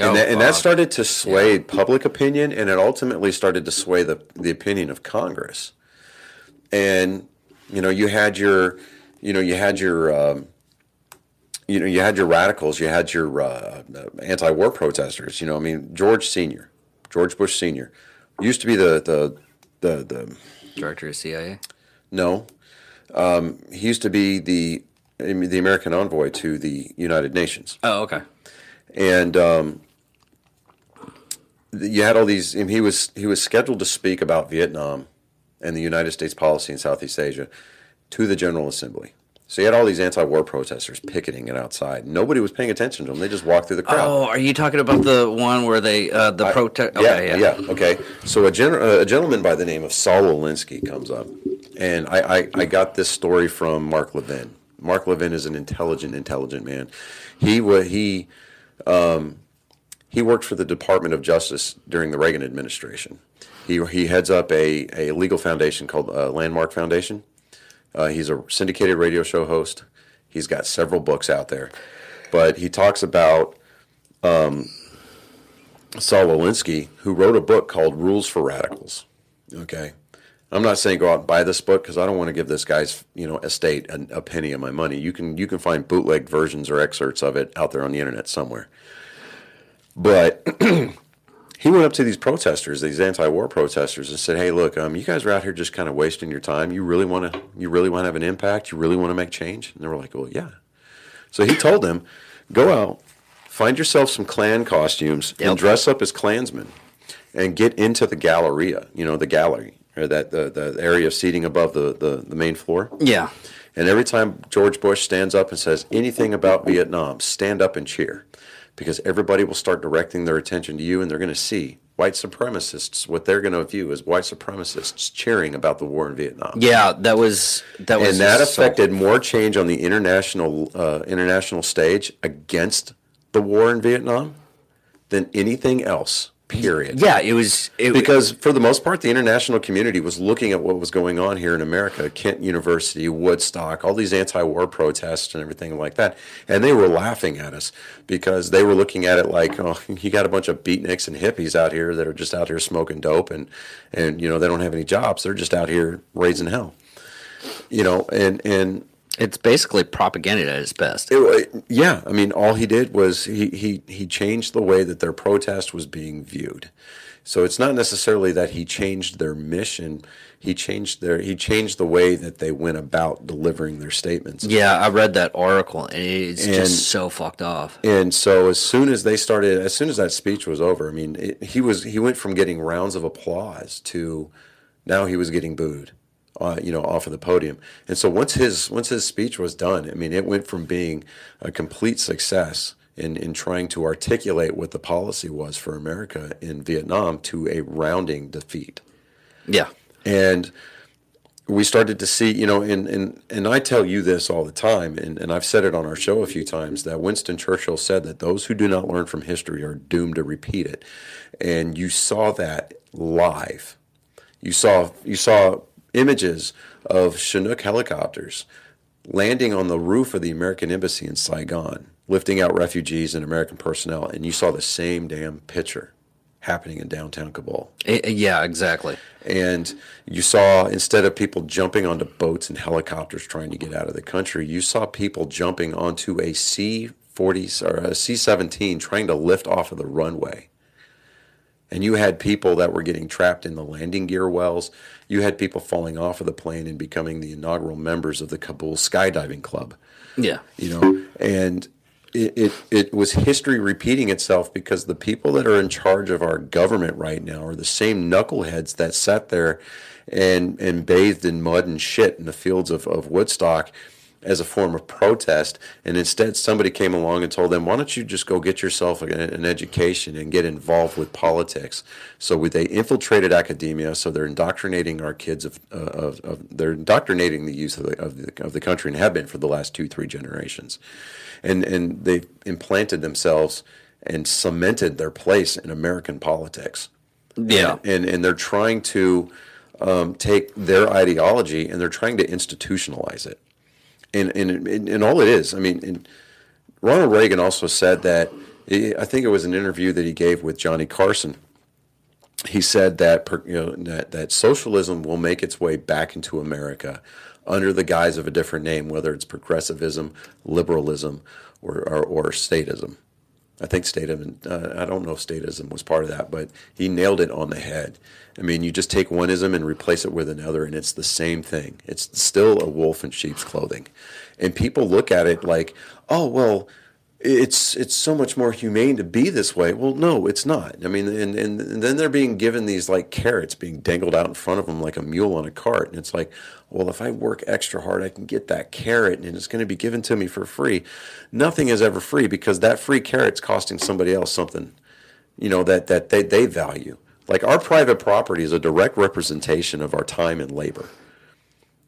S2: And,
S1: Oh,
S2: that, and that started to sway public opinion, and it ultimately started to sway the the opinion of Congress. And you know, you had your, you know, you had your, um, you know, you had your radicals, you had your uh, anti-war protesters. You know, I mean, George Senior, George Bush Senior, used to be the the the, the
S1: Director of CIA.
S2: no, um, he used to be the the American envoy to the United Nations
S1: Oh, okay.
S2: and um, you had all these. He was he was scheduled to speak about Vietnam and the United States policy in Southeast Asia to the General Assembly. So you had all these anti-war protesters picketing it outside. Nobody was paying attention to them. They just walked through the crowd.
S1: Oh, are you talking about the one where they uh, the protest?
S2: yeah,
S1: Okay, yeah,
S2: yeah, okay. So a, gen- a gentleman by the name of Saul Alinsky comes up, and I, I, I got this story from Mark Levin. Mark Levin is an intelligent, intelligent man. He wa- he um, he worked for the Department of Justice during the Reagan administration. He he heads up a, a legal foundation called uh, Landmark Foundation. Uh, he's a syndicated radio show host. He's got several books out there, but he talks about Saul Alinsky, who wrote a book called Rules for Radicals. Okay. I'm not saying go out and buy this book because I don't want to give this guy's you know estate a, a penny of my money. You can you can find bootleg versions or excerpts of it out there on the internet somewhere. But he went up to these protesters, these anti-war protesters, and said, "Hey, look, um, you guys are out here just kind of wasting your time. You really want to you really want to have an impact. You really want to make change." And they were like, "Well, yeah." So he told them, "Go out, find yourself some Klan costumes,
S1: Yep.
S2: and dress up as Klansmen, and get into the Galleria. You know, the gallery." Or that the, the area of seating above the, the, the main floor.
S1: yeah.
S2: And every time George Bush stands up and says anything about Vietnam, stand up and cheer. Because everybody will start directing their attention to you and they're going to see white supremacists, what they're going to view as white supremacists cheering about the war in Vietnam.
S1: Yeah, that was that was
S2: and that
S1: so-
S2: affected more change on the international uh, international stage against the war in Vietnam than anything else Period.
S1: Yeah, it was it,
S2: Because for the most part, the international community was looking at what was going on here in America, Kent University, Woodstock, all these anti-war protests and everything like that, and they were laughing at us because they were looking at it like, oh, you got a bunch of beatniks and hippies out here that are just out here smoking dope, and and you know they don't have any jobs, they're just out here raising hell, you know, and and
S1: it's basically propaganda at its best.
S2: it, yeah, I mean, all he did was he, he, he changed the way that their protest was being viewed. So it's not necessarily that he changed their mission. He changed their he changed the way that they went about delivering their statements.
S1: Yeah, I read that article and it's
S2: And-
S1: just so fucked off.
S2: And so as soon as they started, as soon as that speech was over, I mean, it, he was he went from getting rounds of applause to now he was getting booed, uh, you know, off of the podium. And so once his once his speech was done, I mean, it went from being a complete success in in trying to articulate what the policy was for America in Vietnam to a rounding defeat
S1: Yeah.
S2: and we started to see, you know, and, and, and I tell you this all the time, and, and I've said it on our show a few times, that Winston Churchill said that those who do not learn from history are doomed to repeat it. And you saw that live. You saw you saw images of Chinook helicopters landing on the roof of the American embassy in Saigon, lifting out refugees and American personnel, and you saw the same damn picture happening in downtown Kabul.
S1: Eh, eh, yeah, exactly.
S2: And you saw instead of people jumping onto boats and helicopters trying to get out of the country, you saw people jumping onto a C 40 or a C 17 trying to lift off of the runway. And you had people that were getting trapped in the landing gear wells. You had people falling off of the plane and becoming the inaugural members of the Kabul Skydiving Club
S1: Yeah.
S2: you know and it, it, it was history repeating itself because the people that are in charge of our government right now are the same knuckleheads that sat there and and bathed in mud and shit in the fields of, of Woodstock as a form of protest and instead somebody came along and told them why don't you just go get yourself an, education and get involved with politics? So they infiltrated academia so they're indoctrinating our kids of, uh, of, of they're indoctrinating the youth of the, of the of the country and have been for the last two three generations. And and they've implanted themselves and cemented their place in American politics.
S1: Yeah.
S2: and and they're trying to um, take their ideology and they're trying to institutionalize it and and and, all it is i mean ronald reagan also said that i think it was an interview that he gave with johnny carson. He said that you know that, that socialism will make its way back into america under the guise of a different name whether it's progressivism liberalism or, or, or statism I think statism, uh, I don't know if statism was part of that, but he nailed it on the head. I mean, you just take one ism and replace it with another, and it's the same thing. It's still a wolf in sheep's clothing. And people look at it like, oh, well, it's it's so much more humane to be this way. Well, no, it's not. I mean, and, and, and then they're being given these like carrots being dangled out in front of them like a mule on a cart. And it's like, well, if I work extra hard, I can get that carrot and it's going to be given to me for free. Nothing is ever free because that free carrot's costing somebody else something, you know, that, that they, they value. Like our private property is a direct representation of our time and labor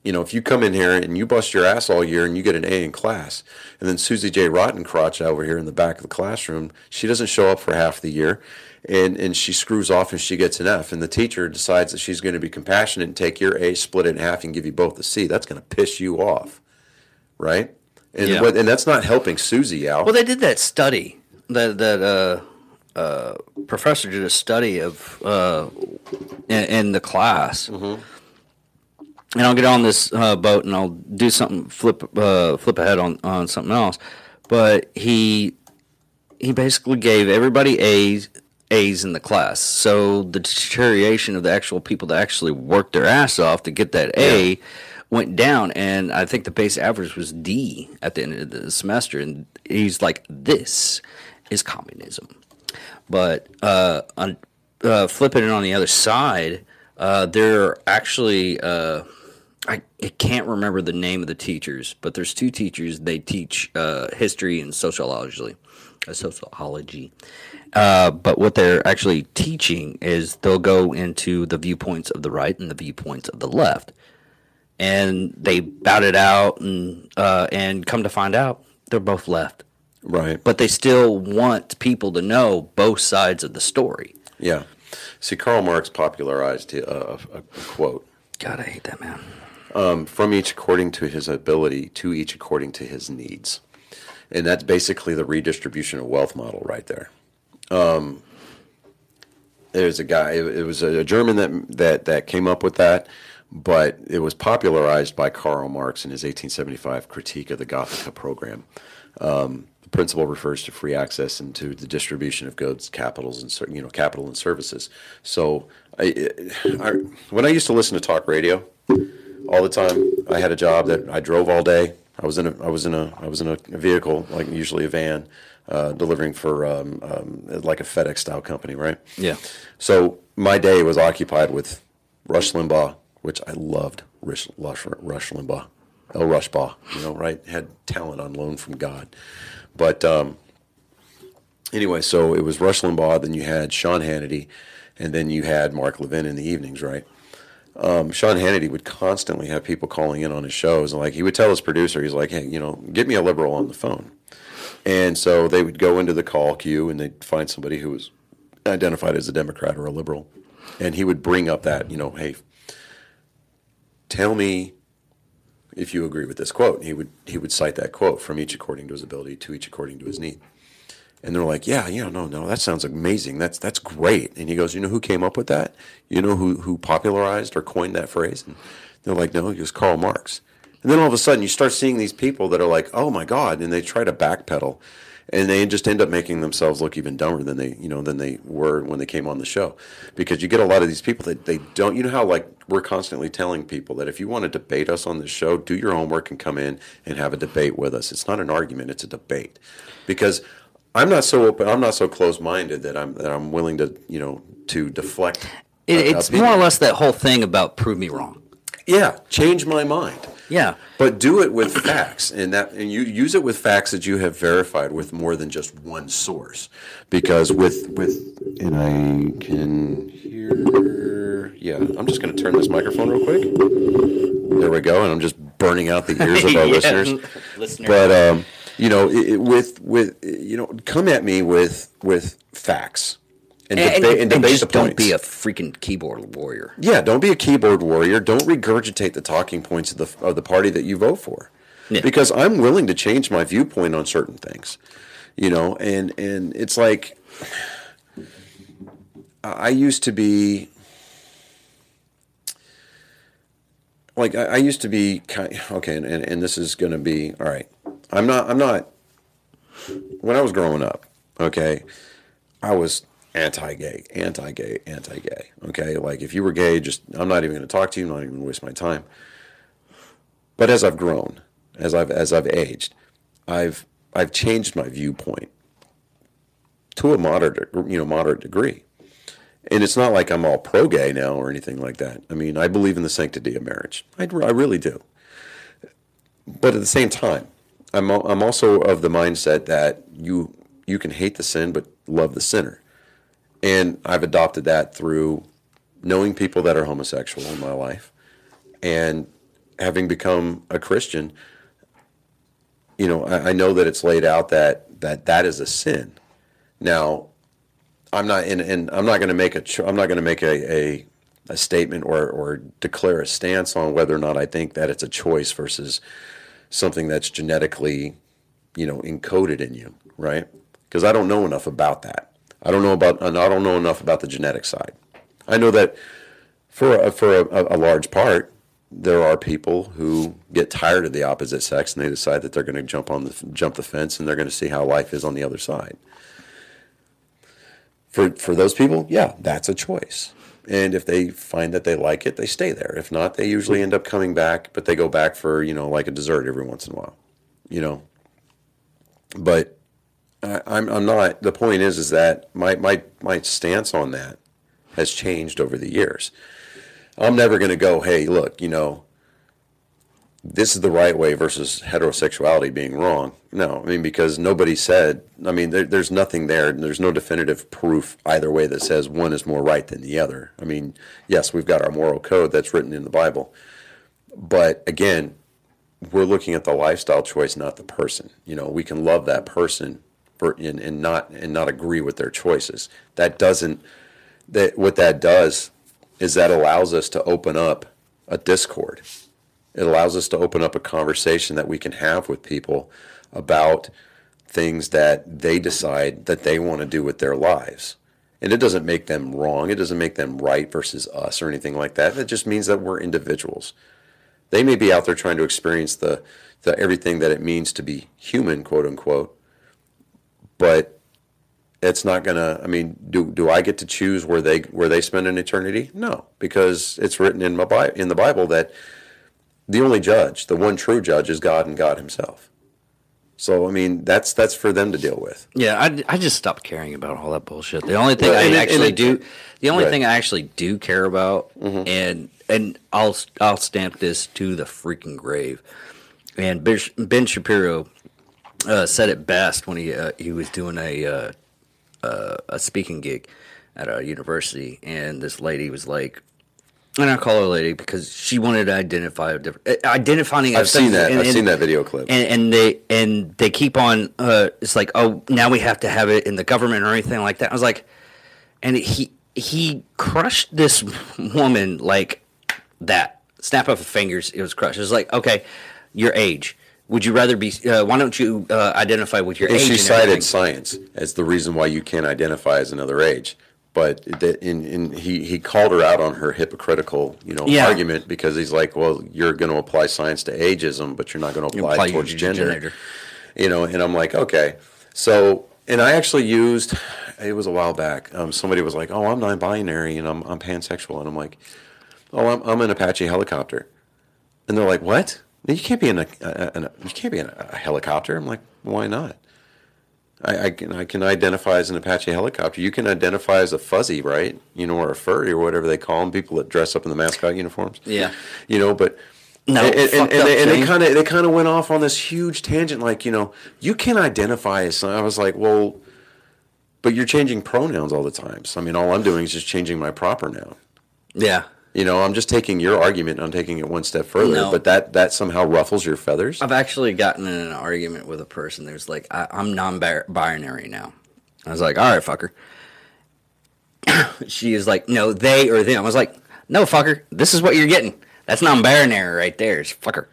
S2: you know, if you come in here and you bust your ass all year and you get an A in class, and then Susie J. Rottencrotch over here in the back of the classroom, she doesn't show up for half the year, and, and she screws off and she gets an F, and the teacher decides that she's going to be compassionate and take your A, split it in half, and give you both a C. That's going to piss you off, right? And
S1: Yeah.
S2: what, and that's not helping Susie out.
S1: Well, they did that study. That that uh, uh, professor did a study of uh, in, in the class, and I'll get on this uh, boat and I'll do something flip uh, flip ahead on on something else. But he he basically gave everybody A's A's in the class. So the deterioration of the actual people that actually worked their ass off to get that A went down, and I think the base average was D at the end of the semester. And he's like, "This is communism." But uh, on uh, flipping it on the other side, uh, there are actually uh, I, I can't remember the name of the teachers, but there's two teachers. They teach uh, history and sociology. Uh, sociology. Uh, but what they're actually teaching is they'll go into the viewpoints of the right and the viewpoints of the left, and they bout it out, and uh, and come to find out they're both left
S2: right.
S1: but they still want people to know both sides of the story.
S2: Yeah. See, Karl Marx popularized a, a, a quote
S1: God, I hate that man.
S2: Um, from each according to his ability, to each according to his needs. And that's basically the redistribution of wealth model right there. Um, there's a guy, it, it was a German that, that, that came up with that, but it was popularized by Karl Marx in his 1875 critique of the Gothica program. Um, the principle refers to free access into the distribution of goods, capitals, and you know capital and services. So, I, I, when I used to listen to talk radio all the time, I had a job that I drove all day. I was in a I was in a I was in a vehicle, like usually a van, uh, delivering for um, um, like a FedEx style company, right?
S1: Yeah.
S2: So my day was occupied with Rush Limbaugh, which I loved. Rush, Rush, Rush Limbaugh, El Rushbo, you know, right? Had talent on loan from God. But um, anyway, so it was Rush Limbaugh. Then you had Sean Hannity, and then you had Mark Levin in the evenings, right? Um, Sean Hannity would constantly have people calling in on his shows, and like he would tell his producer, he's like, "Hey, you know, get me a liberal on the phone." And so they would go into the call queue, and they'd find somebody who was identified as a Democrat or a liberal, and he would bring up that, you know, hey, tell me if you agree with this quote. And he would he would cite that quote from each according to his ability, to each according to his need. And they're like, yeah, yeah, no, no, that sounds amazing. That's that's great. And he goes, you know who came up with that? You know who who popularized or coined that phrase? And they're like, no, it was Karl Marx. And then all of a sudden, you start seeing these people that are like, oh my god, and they try to backpedal, and they just end up making themselves look even dumber than they, you know, than they were when they came on the show, because you get a lot of these people that they don't, you know, how like we're constantly telling people that if you want to debate us on the show, do your homework and come in and have a debate with us. It's not an argument; it's a debate, because I'm not so open. I'm not so close-minded that I'm that I'm willing to you know to deflect.
S1: It, it's
S2: opinion.
S1: more or less that whole thing about prove me wrong.
S2: yeah, change my mind.
S1: Yeah.
S2: But do it with facts, and that and you use it with facts that you have verified with more than just one source, because with with and I can hear. Yeah, I'm just going to turn this microphone real quick. There we go, and I'm just burning out the ears of our
S1: Yeah,
S2: listeners.
S1: listeners.
S2: But um, you know, it, it- with with you know, come at me with with facts and,
S1: And,
S2: deba- and
S1: and
S2: debate
S1: just don't be a freaking keyboard warrior.
S2: Yeah, don't be a keyboard warrior. Don't regurgitate the talking points of the of the party that you vote for.
S1: Yeah.
S2: Because I'm willing to change my viewpoint on certain things. You know, and and it's like I used to be like I, I used to be kind okay, and, and this is going to be all right. I'm not I'm not when I was growing up, okay, I was anti-gay, anti-gay, anti-gay. Okay, like if you were gay, just I'm not even going to talk to you. I'm not even going to waste my time. But as I've grown, as I've as I've aged, I've I've changed my viewpoint to a moderate you know moderate degree. And it's not like I'm all pro-gay now or anything like that. I mean, I believe in the sanctity of marriage. I, I really do. But at the same time, I'm I'm also of the mindset that you you can hate the sin but love the sinner. And I've adopted that through knowing people that are homosexual in my life and having become a Christian, you know, I, I know that it's laid out that that that is a sin. Now, I'm not and, and I'm not going to make a I'm not going to make a, a a statement or or declare a stance on whether or not I think that it's a choice versus something that's genetically, you know, encoded in you, right? Because I don't know enough about that. I don't know about I don't know enough about the genetic side. I know that for a, for a, a large part, there are people who get tired of the opposite sex and they decide that they're going to jump on the jump the fence and they're going to see how life is on the other side. For for those people, yeah, that's a choice. And if they find that they like it, they stay there. If not, they usually end up coming back, but they go back for, you know, like a dessert every once in a while. You know. But I, I'm I'm not the point is is that my, my my stance on that has changed over the years. I'm never going to go, hey, look, you know, this is the right way versus heterosexuality being wrong. No, I mean, because nobody said, I mean, there, there's nothing there. and There's no definitive proof either way that says one is more right than the other. I mean, yes, we've got our moral code that's written in the Bible. But again, we're looking at the lifestyle choice, not the person. You know, we can love that person for, and, and not and not agree with their choices. That doesn't that what that does is that allows us to open up a discord. It allows us to open up a conversation that we can have with people about things that they decide that they want to do with their lives. And it doesn't make them wrong. It doesn't make them right versus us or anything like that. It just means that we're individuals. They may be out there trying to experience the, the everything that it means to be human, quote unquote. But it's not gonna. I mean, do do I get to choose where they where they spend an eternity? No, because it's written in my in the Bible that the only judge, the one true judge, is God and God Himself. So I mean, that's that's for them to deal with.
S1: Yeah, I, I just stopped caring about all that bullshit. The only thing I actually
S2: it-
S1: do, the only
S2: Right.
S1: thing I actually do care about, and and I'll I'll stamp this to the freaking grave. And Ben, ben Shapiro uh, said it best when he uh, he was doing a uh, uh, a speaking gig at a university, and this lady was like. And I call her lady because she wanted to identify a different, uh, identifying.
S2: I've seen that.
S1: and-
S2: I've
S1: and-
S2: seen that video clip.
S1: and, and they and they keep on uh it's like oh now we have to have it in the government or anything like that i was like and he he crushed this woman like that snap of fingers it was crushed it was like okay your age would you rather be uh, why don't you uh, identify with your
S2: and
S1: age
S2: she cited
S1: everything?
S2: science as the reason why you can't identify as another age. But that in, in he, he called her out on her hypocritical, you know,
S1: Yeah.
S2: argument because he's like, well, you're going to apply science to ageism, but you're not going to apply,
S1: apply
S2: it towards gender. You know, and I'm like, okay, so and I actually used it was a while back. Um, somebody was like, oh, I'm non-binary and I'm I'm pansexual, and I'm like, oh, I'm I'm an Apache helicopter, and they're like, what? You can't be in a, a, a you can't be in a helicopter. I'm like, why not? I, I can I can identify as an Apache helicopter. You can identify as a fuzzy, right? You know, or a furry or whatever they call them. People that dress up in the mascot uniforms.
S1: Yeah.
S2: You know, but
S1: No,
S2: and, and, and they, and they kind of they kind of went off on this huge tangent, like you know, you can identify as. I was like, well, but you're changing pronouns all the time. So I mean, all I'm doing is just changing my proper noun.
S1: yeah
S2: You know, I'm just taking your argument and I'm taking it one step further.
S1: No.
S2: But that that somehow ruffles your feathers.
S1: I've actually gotten in an argument with a person. There's like, I, I'm non-binary now. I was like, all right, fucker. she is like, no, they or them. I was like, no, fucker. This is what you're getting. That's non-binary right there. It's fucker.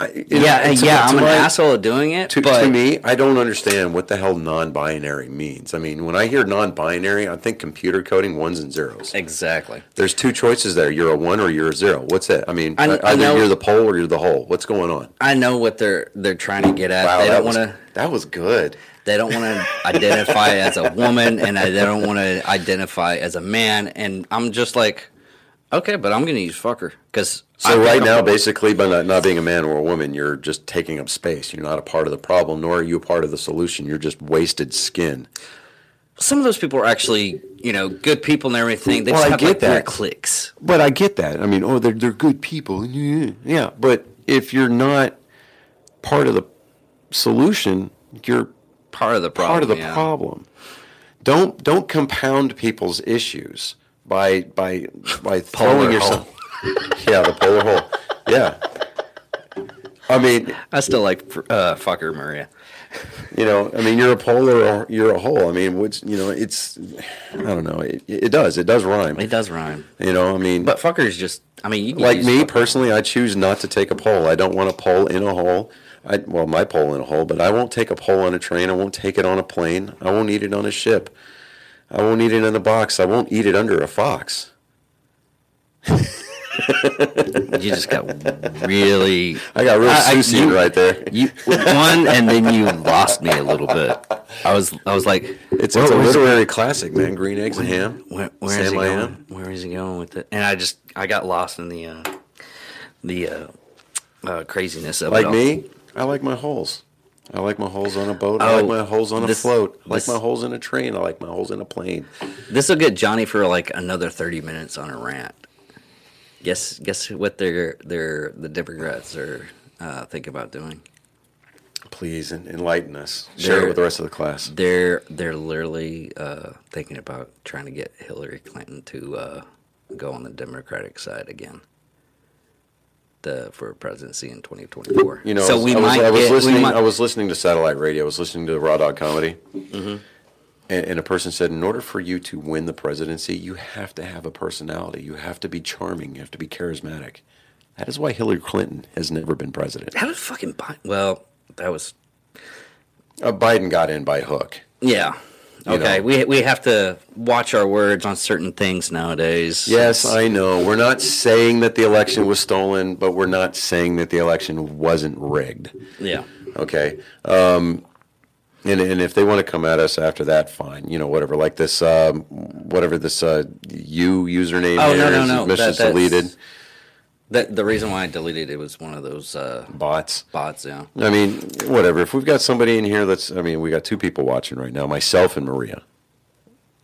S2: I, you know,
S1: yeah,
S2: to-
S1: yeah.
S2: to
S1: I'm an
S2: my-
S1: asshole at doing it,
S2: To,
S1: but
S2: to me, I don't understand what the hell non-binary means. I mean, when I hear non-binary, I think computer coding ones and zeros.
S1: exactly.
S2: There's two choices there. You're a one or you're a zero. What's it? I mean,
S1: I- uh, I
S2: either
S1: know-
S2: you're the pole or you're the hole. What's going on?
S1: I know what they're they're trying to get at.
S2: Wow,
S1: they
S2: that
S1: don't want to.
S2: that was good.
S1: They don't want to identify as a woman, and they don't want to identify as a man. And I'm just like, okay, but I'm gonna use fucker because
S2: So right now, basically, by not, not being a man or a woman, you're just taking up space. You're not a part of the problem, nor are you a part of the solution. You're just wasted skin.
S1: some of those people are actually, you know, good people and everything. They
S2: Well,
S1: just
S2: I
S1: have
S2: get
S1: like their
S2: that.
S1: clicks.
S2: But I get that. I mean, oh, they're they're good people. Yeah, yeah. But if you're not part of the solution, you're
S1: Part of the problem.
S2: part of the
S1: yeah.
S2: problem. Don't don't compound people's issues by by by throwing yourself. yeah, the polar hole. Yeah. I mean,
S1: I still like uh, fucker Maria.
S2: you know, I mean, you're a polar you're a hole. I mean, what's you know, it's I don't know. It, it does. It does rhyme.
S1: It does rhyme,
S2: You know, I mean,
S1: but fucker is just. I mean, you can
S2: like me
S1: fucker.
S2: personally, I choose not to take a pole. I don't want a pole in a hole. I well, my pole in a hole, but I won't take a pole on a train. I won't take it on a plane. I won't eat it on a ship. I won't eat it in a box. I won't eat it under a fox.
S1: You just got really.
S2: I got real Susie right there.
S1: You one, and then you lost me a little bit. I was, I was like,
S2: It's, it's a literary classic, man. Green eggs and ham.
S1: Where, where is he going? Where is he going with it? And I just, I got lost in the, uh, the uh, uh, craziness of it.
S2: Like me, I like my holes. I like my holes on a boat. I
S1: Oh,
S2: like my holes on a float. I like
S1: this-
S2: my holes in a train. I like my holes in a plane.
S1: This will get Johnny for like another thirty minutes on a rant. Guess, guess what their, their, the Democrats are uh, thinking about doing.
S2: Please enlighten us. Share it
S1: They're-
S2: with the rest of the class.
S1: They're, they're literally uh, thinking about trying to get Hillary Clinton to uh, go on the Democratic side again. The, for presidency in 2024.
S2: You know,
S1: so
S2: I
S1: we
S2: was,
S1: might
S2: I was
S1: get,
S2: listening.
S1: might-
S2: I was listening to satellite radio. I was listening to the Raw Dog Comedy,
S1: Mm-hmm.
S2: and, and a person said, in order for you to win the presidency, you have to have a personality. You have to be charming. You have to be charismatic. That is why Hillary Clinton has never been president.
S1: How did fucking Biden? Well, that was
S2: Uh, Biden got in by hook.
S1: yeah. Okay,
S2: know.
S1: we we have to watch our words on certain things nowadays.
S2: Yes, I know. We're not saying that the election was stolen, but we're not saying that the election wasn't rigged.
S1: yeah.
S2: Okay. Um, and, and if they want to come at us after that, fine. You know, whatever. Like this, um, whatever this uh, you username
S1: Oh,
S2: here
S1: no, no,
S2: is,
S1: no.
S2: mission's
S1: That-
S2: deleted.
S1: That the reason why I deleted it was one of those uh,
S2: Bots.
S1: bots. Yeah.
S2: I mean, whatever. If we've got somebody in here that's, I mean, we got two people watching right now, myself and Maria.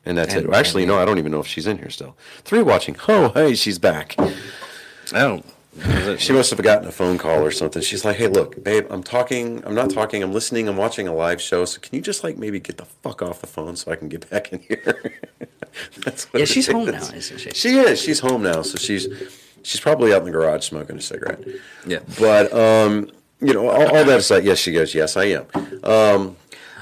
S2: And that's
S1: And-
S2: it. Actually,
S1: and-
S2: no, I don't even know if she's in here still. Three watching. Oh, hey, she's back.
S1: Oh.
S2: She must have gotten a phone call or something. She's like, "Hey, look, babe, I'm talking. I'm not talking. I'm listening. I'm watching a live show. So can you just like maybe get the fuck off the phone so I can get back in here?" That's what
S1: Yeah, she's home now, isn't she?
S2: She is. She's home now. So she's she's probably out in the garage smoking a cigarette.
S1: Yeah.
S2: But um, you know, all, all that aside, yes, she goes. Yes, I am.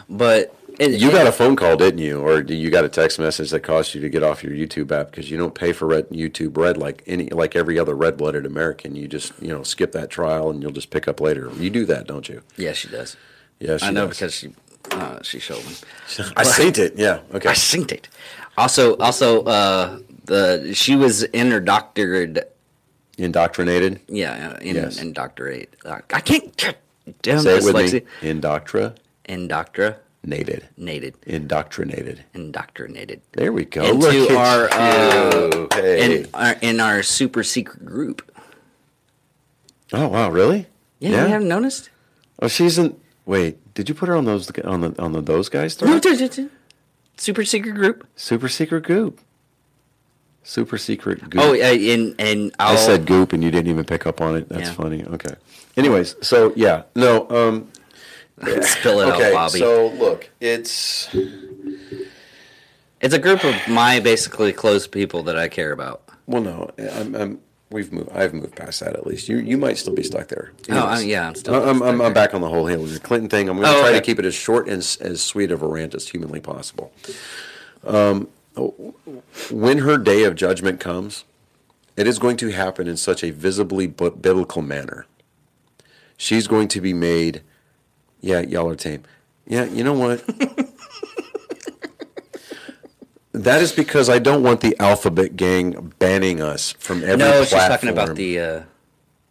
S1: But it,
S2: You
S1: it-
S2: got a phone call, didn't you, or you got a text message that caused you to get off your YouTube app because you don't pay for red, YouTube Red like any like every other red-blooded American. You just you know skip that trial and you'll just pick up later. You do that, don't you?
S1: yeah, she does.
S2: Yeah, she
S1: I know
S2: does.
S1: because she uh, she showed me.
S2: I synced it. Yeah. Okay.
S1: I synced it. Also, also, uh, the she was interdoctored.
S2: Indoctrinated.
S1: Yeah, in,
S2: Yes.
S1: indoctorate. I can't. Damn
S2: Say it with
S1: dyslexia.
S2: me. Indoctrinated.
S1: Indoctrinated.
S2: Indoctrinated.
S1: Indoctrinated.
S2: There we go.
S1: Into
S2: Look at
S1: our, uh,
S2: you. Hey.
S1: In our in our super secret group.
S2: oh wow, really?
S1: Yeah, you haven't noticed?
S2: Oh, she's in. Wait, did you put her on those on the on the those guys?
S1: No,
S2: thread?
S1: Super secret group.
S2: Super secret goop. Super secret goop.
S1: Oh, uh, and and I'll,
S2: I said goop and you didn't even pick up on it. That's
S1: Yeah.
S2: funny. Okay. Anyways, so yeah, no. Um,
S1: spill it
S2: okay,
S1: out, Bobby.
S2: so look, it's
S1: it's a group of my basically close people that I care about.
S2: well, no, I'm, I'm we've moved. I've moved past that at least. You you might still be stuck there.
S1: Oh, I-
S2: Anyways.
S1: yeah, I'm still
S2: I'm, I'm, I'm back on the whole Hillary Clinton thing. I'm going to
S1: Oh,
S2: try to keep it as short and as sweet of a rant as humanly possible. Um, when her day of judgment comes, it is going to happen in such a visibly biblical manner. She's going to be made. Yeah, y'all are tame. Yeah, you know what? that is because I don't want the alphabet gang banning us from every
S1: No, she's talking about the uh,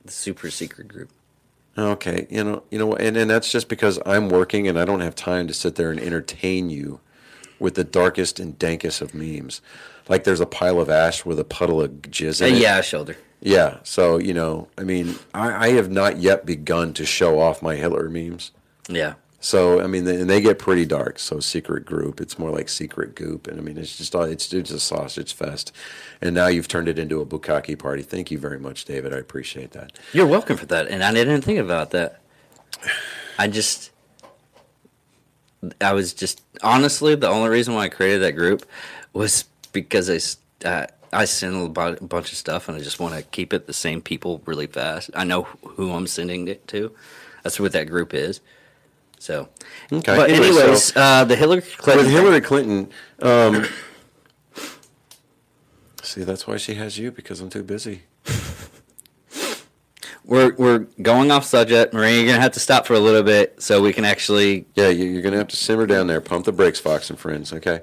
S1: the super secret group.
S2: Okay, you know, you know, and, and that's just because I'm working and I don't have time to sit there and entertain you with the darkest and dankest of memes. Like there's a pile of ash with a puddle of jizz
S1: Uh,
S2: it.
S1: yeah, shoulder.
S2: Yeah. So you know, I mean, I, I have not yet begun to show off my Hitler memes.
S1: Yeah.
S2: So I mean, they, and they get pretty dark. So secret group, it's more like secret goop, and I mean, it's just it's it's a sausage fest. And now you've turned it into a bukkake party. Thank you very much, David. I appreciate that.
S1: You're welcome for that, and I didn't think about that. I just, I was just honestly the only reason why I created that group was because I, uh, I send a a bunch of stuff, and I just want to keep it the same people really fast. I know who I'm sending it to. That's what that group is. So,
S2: Okay,
S1: But
S2: anyway,
S1: anyways,
S2: so-
S1: uh, the Hillary Clinton.
S2: With Hillary Clinton, um, see, that's why she has you because I'm too busy.
S1: We're we're going off subject. Maria, you're gonna have to stop for a little bit so we can actually.
S2: Yeah, you- you're going to have to simmer down there. Pump the brakes, Fox and friends. Okay.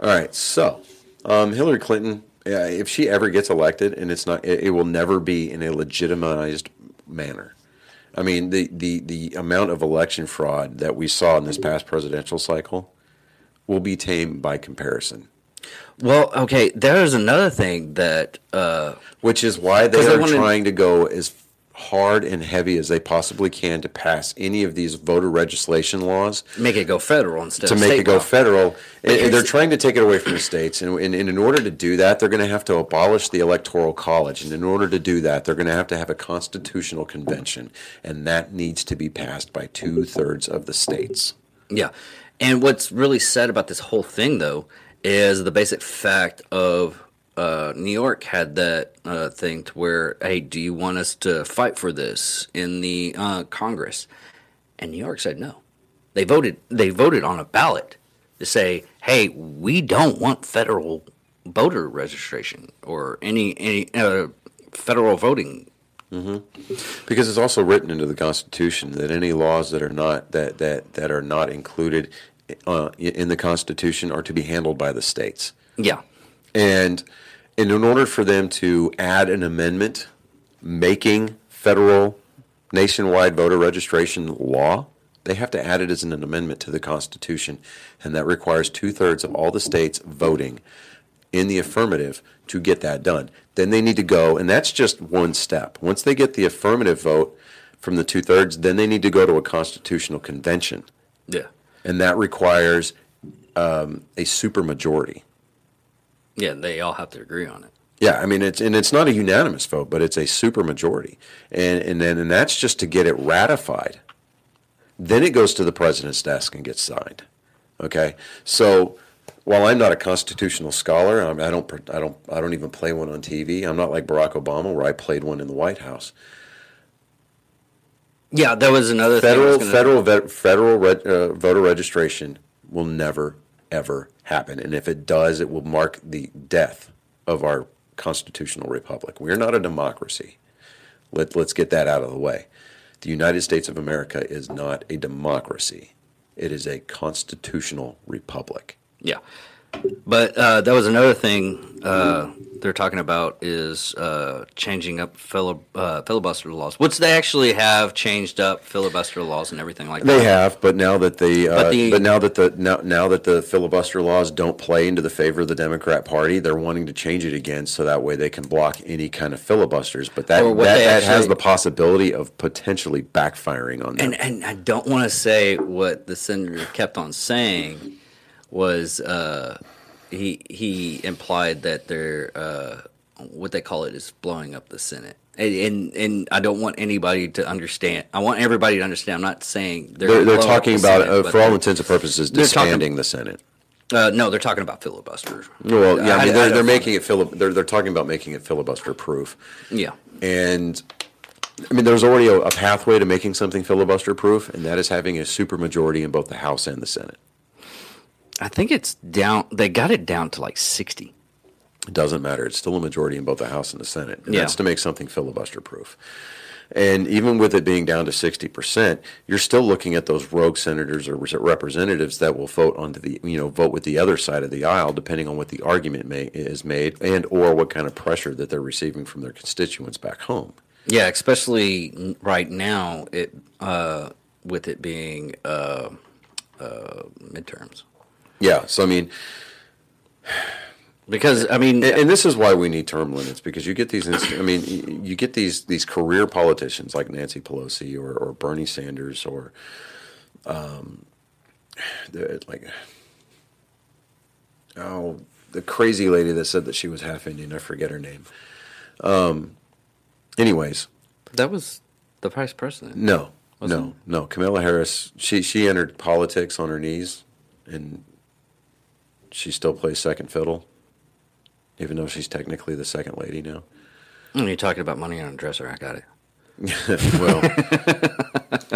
S2: All right. So, um, Hillary Clinton, yeah, if she ever gets elected, and it's not, it, it will never be in a legitimized manner. I mean, the, the, the amount of election fraud that we saw in this past presidential cycle will be tamed by comparison.
S1: Well, okay. There is another thing that uh,
S2: which is why they are
S1: wanna-
S2: trying to go as hard and heavy as they possibly can to pass any of these voter legislation laws
S1: make it go federal instead
S2: to make it go
S1: law.
S2: federal. And, and they're trying to take it away from the states, and, and, and in order to do that, they're going to have to abolish the electoral college, and in order to do that, they're going to have to have a constitutional convention, and that needs to be passed by two thirds of the states.
S1: Yeah. And what's really sad about this whole thing, though, is the basic fact of uh, New York had that uh, thing to where, hey, do you want us to fight for this in the uh, Congress? And New York said no. They voted. They voted on a ballot to say, "Hey, we don't want federal voter registration or any any uh, federal voting."
S2: Because it's also written into the Constitution that any laws that are not that that that are not included uh, in the Constitution are to be handled by the states.
S1: Yeah,
S2: And, and in order for them to add an amendment making federal nationwide voter registration law, they have to add it as an amendment to the Constitution. And that requires two thirds of all the states voting in the affirmative to get that done. Then they need to go, and that's just one step. Once they get the affirmative vote from the two thirds, then they need to go to a constitutional convention.
S1: yeah,
S2: And that requires um, a supermajority.
S1: Yeah. They all have to agree on it.
S2: Yeah, I mean it's and it's not a unanimous vote, but it's a supermajority, and and then and that's just to get it ratified. Then it goes to the president's desk and gets signed. Okay, so while I'm not a constitutional scholar, I'm, I don't I don't I don't even play one on TV. I'm not like Barack Obama, where I played one in the White House.
S1: Yeah, that was another
S2: Federal
S1: gonna-
S2: federal federal uh, voter registration will never ever happen, and if it does, it will mark the death of our constitutional republic. We're not a democracy. Let let's get that out of the way. The United States of America is not a democracy. It is a constitutional republic.
S1: Yeah, but uh, that was another thing uh, they're talking about is uh, changing up fili- uh, filibuster laws, which they actually have changed up filibuster laws and everything like that.
S2: They have, but now that the, uh,
S1: But
S2: but, now that the now, now that the filibuster laws don't play into the favor of the Democrat Party, they're wanting to change it again so that way they can block any kind of filibusters. But that that, that has the possibility of potentially backfiring on them.
S1: And and I don't want to say what the senator kept on saying was uh, he he implied that they're uh, what they call it is blowing up the Senate. And, and and I don't want anybody to understand. I want everybody to understand. I'm not saying they're
S2: they're, they're talking
S1: the
S2: about,
S1: Senate,
S2: uh, for all intents and purposes,
S1: they're talking-
S2: the Senate.
S1: Uh, no, they're talking about filibuster.
S2: Well, yeah, I mean, they're, they're making it fili- they're, they're talking about making it filibuster proof.
S1: Yeah,
S2: And I mean, there's already a, a pathway to making something filibuster proof, and that is having a supermajority in both the House and the Senate.
S1: I think it's down. They got it down to like sixty.
S2: It doesn't matter. It's still a majority in both the House and the Senate. And
S1: Yeah.
S2: that's to make something filibuster proof. And even with it being down to 60%, you're still looking at those rogue senators or representatives that will vote on the, you know, vote with the other side of the aisle, depending on what the argument may, is made and or what kind of pressure that they're receiving from their constituents back home.
S1: Yeah, especially right now, it uh, with it being uh, uh, midterms.
S2: Yeah. So, I mean,
S1: Because I mean,
S2: And, and this is why we need term limits because you get these. inst- I mean, you get these these career politicians like Nancy Pelosi or, or Bernie Sanders or, um, like, oh, the crazy lady that said that she was half Indian. I forget her name. Um, anyways,
S1: that was the vice president.
S2: no, no, no. Kamala Harris. She she entered politics on her knees, and she still plays second fiddle, even though she's technically the second lady now.
S1: You're talking about money on a dresser, I got it.
S2: well,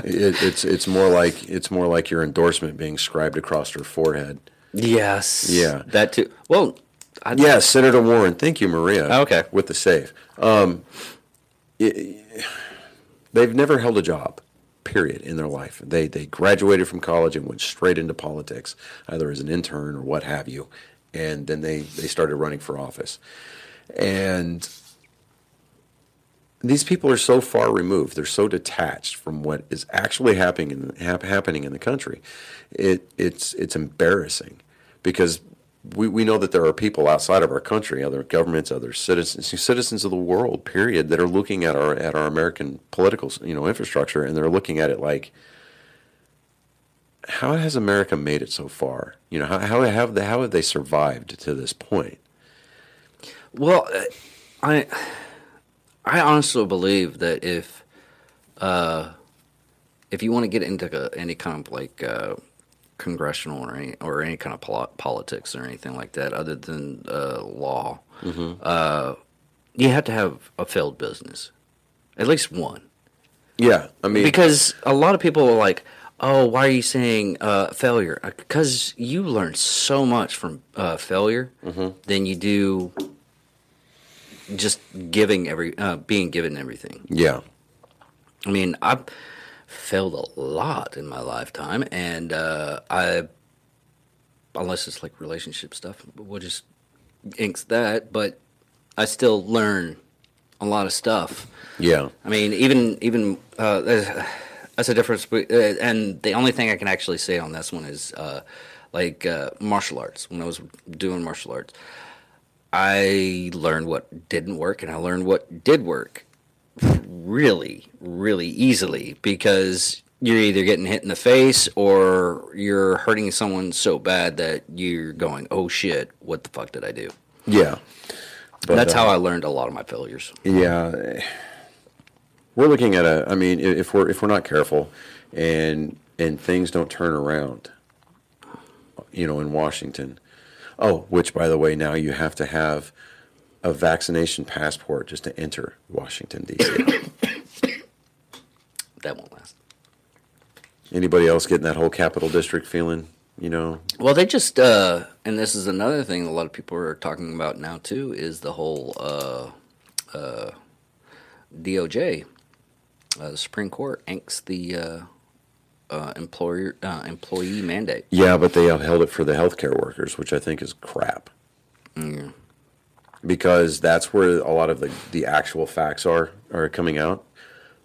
S2: it, it's it's more like it's more like your endorsement being scribed across her forehead.
S1: Yes.
S2: Yeah.
S1: That too. Well, I,
S2: Yeah, Senator Warren. Thank you, Maria.
S1: Okay.
S2: with the save. Um, i- they've never held a job, period, in their life. They they graduated from college and went straight into politics, either as an intern or what have you, and then they they started running for office, and these people are so far removed. They're so detached from what is actually happening in hap, happening in the country. It it's it's embarrassing because we, we know that there are people outside of our country, other governments, other citizens, citizens of the world, period, that are looking at our at our American political you know infrastructure and they're looking at it like, how has America made it so far? You know, how how have they, how have they survived to this point?
S1: Well, I I honestly believe that if uh, if you want to get into any kind of like uh, congressional or any or any kind of pol- politics or anything like that, other than uh, law, uh, you have to have a failed business, at least one.
S2: Yeah, I mean,
S1: Because a lot of people are like, oh, why are you saying uh, failure? Because you learn so much from uh, failure than you do just giving every uh, being given everything.
S2: Yeah.
S1: I mean, I've failed a lot in my lifetime, and uh, I, unless it's like relationship stuff, we'll just inks that. But I still learn a lot of stuff.
S2: Yeah.
S1: I mean, even even uh, that's a difference. Uh, and the only thing I can actually say on this one is uh, like uh, martial arts. When I was doing martial arts, I learned what didn't work, and I learned what did work really, really easily because you're either getting hit in the face or you're hurting someone so bad that you're going, "Oh shit, what the fuck did I do?"
S2: Yeah. But,
S1: That's
S2: uh,
S1: how I learned a lot of my failures.
S2: Yeah, we're looking at a. I mean, if we're if we're not careful, and and things don't turn around, you know, in Washington. Oh, which by the way, now you have to have a vaccination passport just to enter Washington D.C.
S1: That won't last.
S2: Anybody else getting that whole capital district feeling? You know,
S1: Well, they just, uh, and this is another thing a lot of people are talking about now too, is the whole uh, uh, DOJ, uh, the Supreme Court, inks the uh, uh, employer uh, employee mandate.
S2: Yeah, but they upheld it for the healthcare workers, which I think is crap. Because that's where a lot of the, the actual facts are are coming out.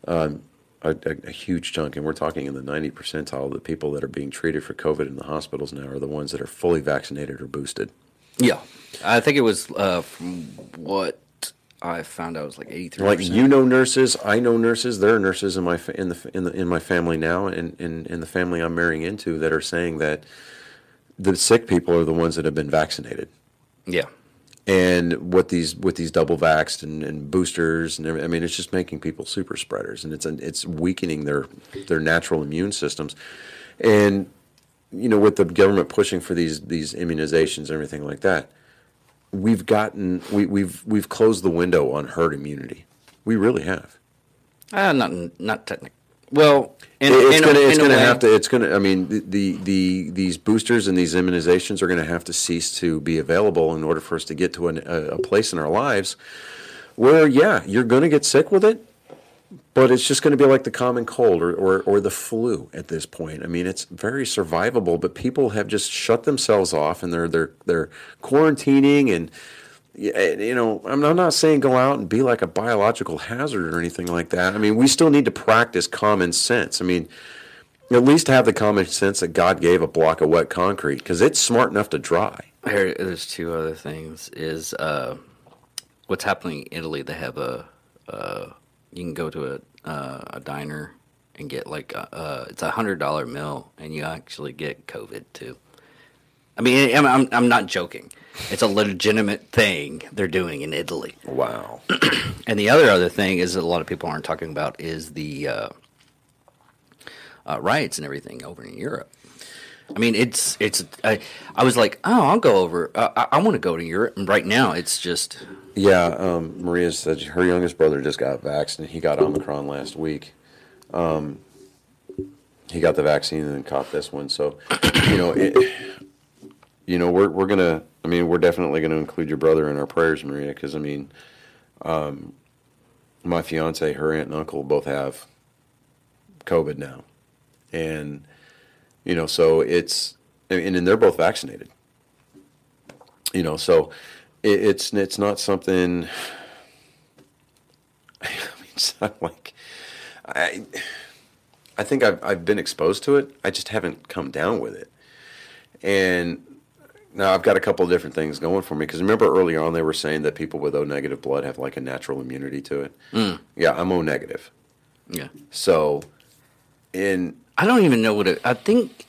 S2: Um, a, a, a huge chunk, and we're talking in the 90 percentile the people that are being treated for COVID in the hospitals now are the ones that are fully vaccinated or boosted.
S1: Yeah, I think it was uh, from what I found out it was like eighty three.
S2: Like you know nurses, I know nurses. There are nurses in my fa- in the in the in my family now, and in, in the family I'm marrying into that are saying that the sick people are the ones that have been vaccinated.
S1: Yeah,
S2: and what these with these double vaxxed and, and boosters and I mean it's just making people super spreaders and it's it's weakening their their natural immune systems. And you know with the government pushing for these these immunizations and everything like that we've gotten we, we've we've closed the window on herd immunity. We really have.
S1: Uh, not not technical. Well, in,
S2: It- it's
S1: in a-
S2: gonna it's
S1: in a
S2: gonna
S1: way-
S2: have to it's gonna I mean the, the the these boosters and these immunizations are gonna have to cease to be available in order for us to get to an, a, a place in our lives where yeah you're gonna get sick with it but it's just going to be like the common cold or, or, or the flu at this point. I mean, it's very survivable, but people have just shut themselves off and they're they're they're quarantining and you know, I'm not saying go out and be like a biological hazard or anything like that. I mean, we still need to practice common sense. I mean, at least have the common sense that God gave a block of wet concrete because it's smart enough to dry.
S1: Here, there's two other things. Is uh, what's happening in Italy? They have a uh, you can go to a uh, a diner and get like a, uh, it's a hundred dollar meal, and you actually get COVID too. I mean, I'm, I'm I'm not joking. It's a legitimate thing they're doing in Italy.
S2: Wow.
S1: And the other other thing is that a lot of people aren't talking about is the uh, uh, riots and everything over in Europe. I mean, it's it's. I, I was like, oh, I'll go over. Uh, I, I want to go to Europe. And right now, it's just
S2: Yeah, um, Maria said her youngest brother just got vaccinated. He got Omicron last week. Um, he got the vaccine and then caught this one. So, you know, it, you know, we're we're gonna. I mean, we're definitely gonna include your brother in our prayers, Maria, because I mean, um, my fiance, her aunt and uncle both have COVID now, and you know, so it's and, and they're both vaccinated. You know, so it, it's it's not something. I mean, it's not like I. I think I've I've been exposed to it. I just haven't come down with it, and now I've got a couple of different things going for me. Because remember earlier on they were saying that people with O negative blood have like a natural immunity to it. Mm. Yeah, I'm O negative,
S1: yeah.
S2: so in
S1: I don't even know what it. I think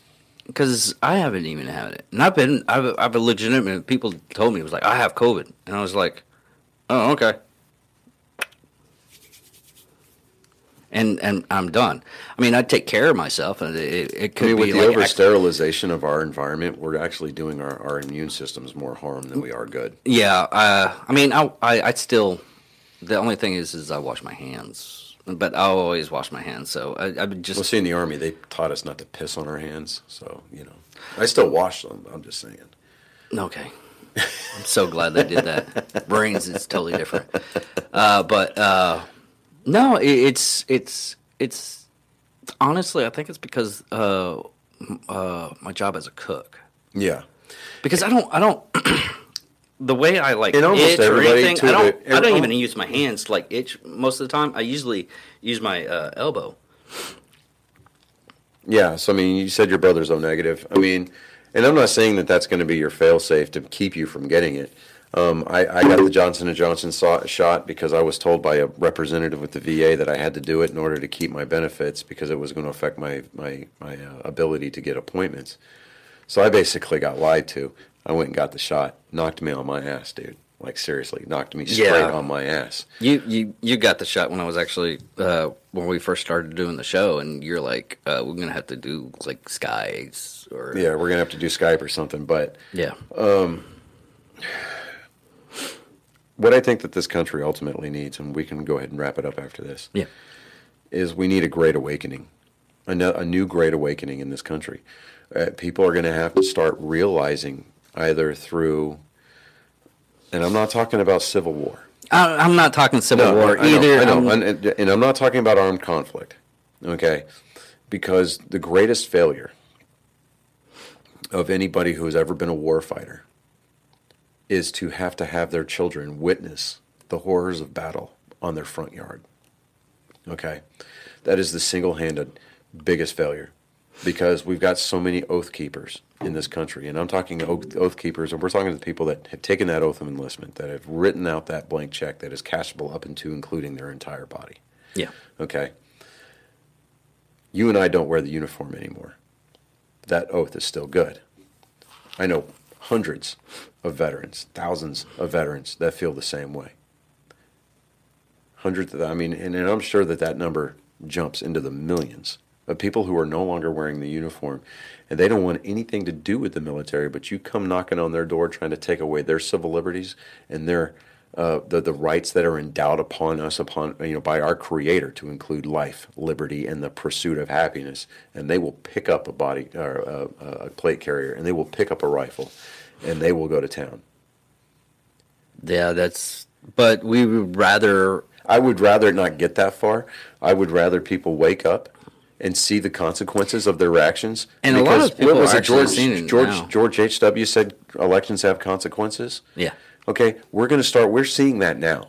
S1: because I haven't even had it, and I've been. I've I've a legitimate. People told me it was like I have COVID, and I was like, oh okay. And and I'm done. I mean, I take care of myself, and it, it
S2: I
S1: could
S2: mean,
S1: be
S2: with the
S1: like
S2: over sterilization of our environment, we're actually doing our, our immune systems more harm than we are good.
S1: Yeah, uh, I mean, I, I, I still. The only thing is, is I wash my hands but I'll always wash my hands. So I, I just
S2: Well, see, in the army, they taught us not to piss on our hands. So, you know, I still wash them. I'm just saying.
S1: Okay. I'm so glad they did that. Brains is totally different. Uh, but uh, no, it, it's it's it's honestly, I think it's because uh, uh, my job as a cook.
S2: Yeah.
S1: Because I don't I don't the way I like
S2: And
S1: itch or anything. I don't
S2: the-
S1: I don't even use my hands to like itch most of the time. I usually use my uh, elbow.
S2: Yeah. So, I mean, you said your brother's O negative. I mean, and I'm not saying that that's going to be your fail safe to keep you from getting it. Um, I, I got the Johnson and Johnson so- shot because I was told by a representative with the VA that I had to do it in order to keep my benefits because it was going to affect my my my uh, ability to get appointments. So I basically got lied to. I went and got the shot. Knocked me on my ass, dude. Like seriously, knocked me straight
S1: Yeah.
S2: on my ass.
S1: You you you got the shot when I was actually uh, when we first started doing the show, and you're like, uh, we're gonna have to do like skies or
S2: Yeah, we're gonna have to do Skype or something. But
S1: yeah.
S2: What I think that this country ultimately needs, and we can go ahead and wrap it up after this,
S1: Yeah.
S2: is we need a great awakening, a, no- a new great awakening in this country. Uh, people are going to have to start realizing either through, and I'm not talking about civil war.
S1: I, I'm not talking Civil War
S2: I know,
S1: either.
S2: I know,
S1: I'm-
S2: and, and I'm not talking about armed conflict, okay? Because the greatest failure of anybody who has ever been a war fighter is to have to have their children witness the horrors of battle on their front yard. Okay? That is the single handed biggest failure because we've got so many oath keepers in this country. And I'm talking oath, oath keepers, and we're talking to the people that have taken that oath of enlistment, that have written out that blank check that is cashable up into including their entire body.
S1: yeah.
S2: Okay? You and I don't wear the uniform anymore. That oath is still good. I know hundreds of veterans, thousands of veterans that feel the same way. Hundreds of, I mean, and, and I'm sure that that number jumps into the millions of people who are no longer wearing the uniform and they don't want anything to do with the military, but you come knocking on their door trying to take away their civil liberties and their uh, the the rights that are endowed upon us upon you know by our Creator to include life, liberty, and the pursuit of happiness. And they will pick up a body or a, a plate carrier, and they will pick up a rifle, and they will go to town.
S1: Yeah, that's. But we would rather.
S2: I would rather not get that far. I would rather people wake up and see the consequences of their actions.
S1: And a lot of
S2: Because,
S1: people
S2: what was
S1: are
S2: it, George
S1: seeing it
S2: George
S1: now.
S2: George H. W. said elections have consequences.
S1: Yeah.
S2: Okay, we're going to start. We're seeing that now.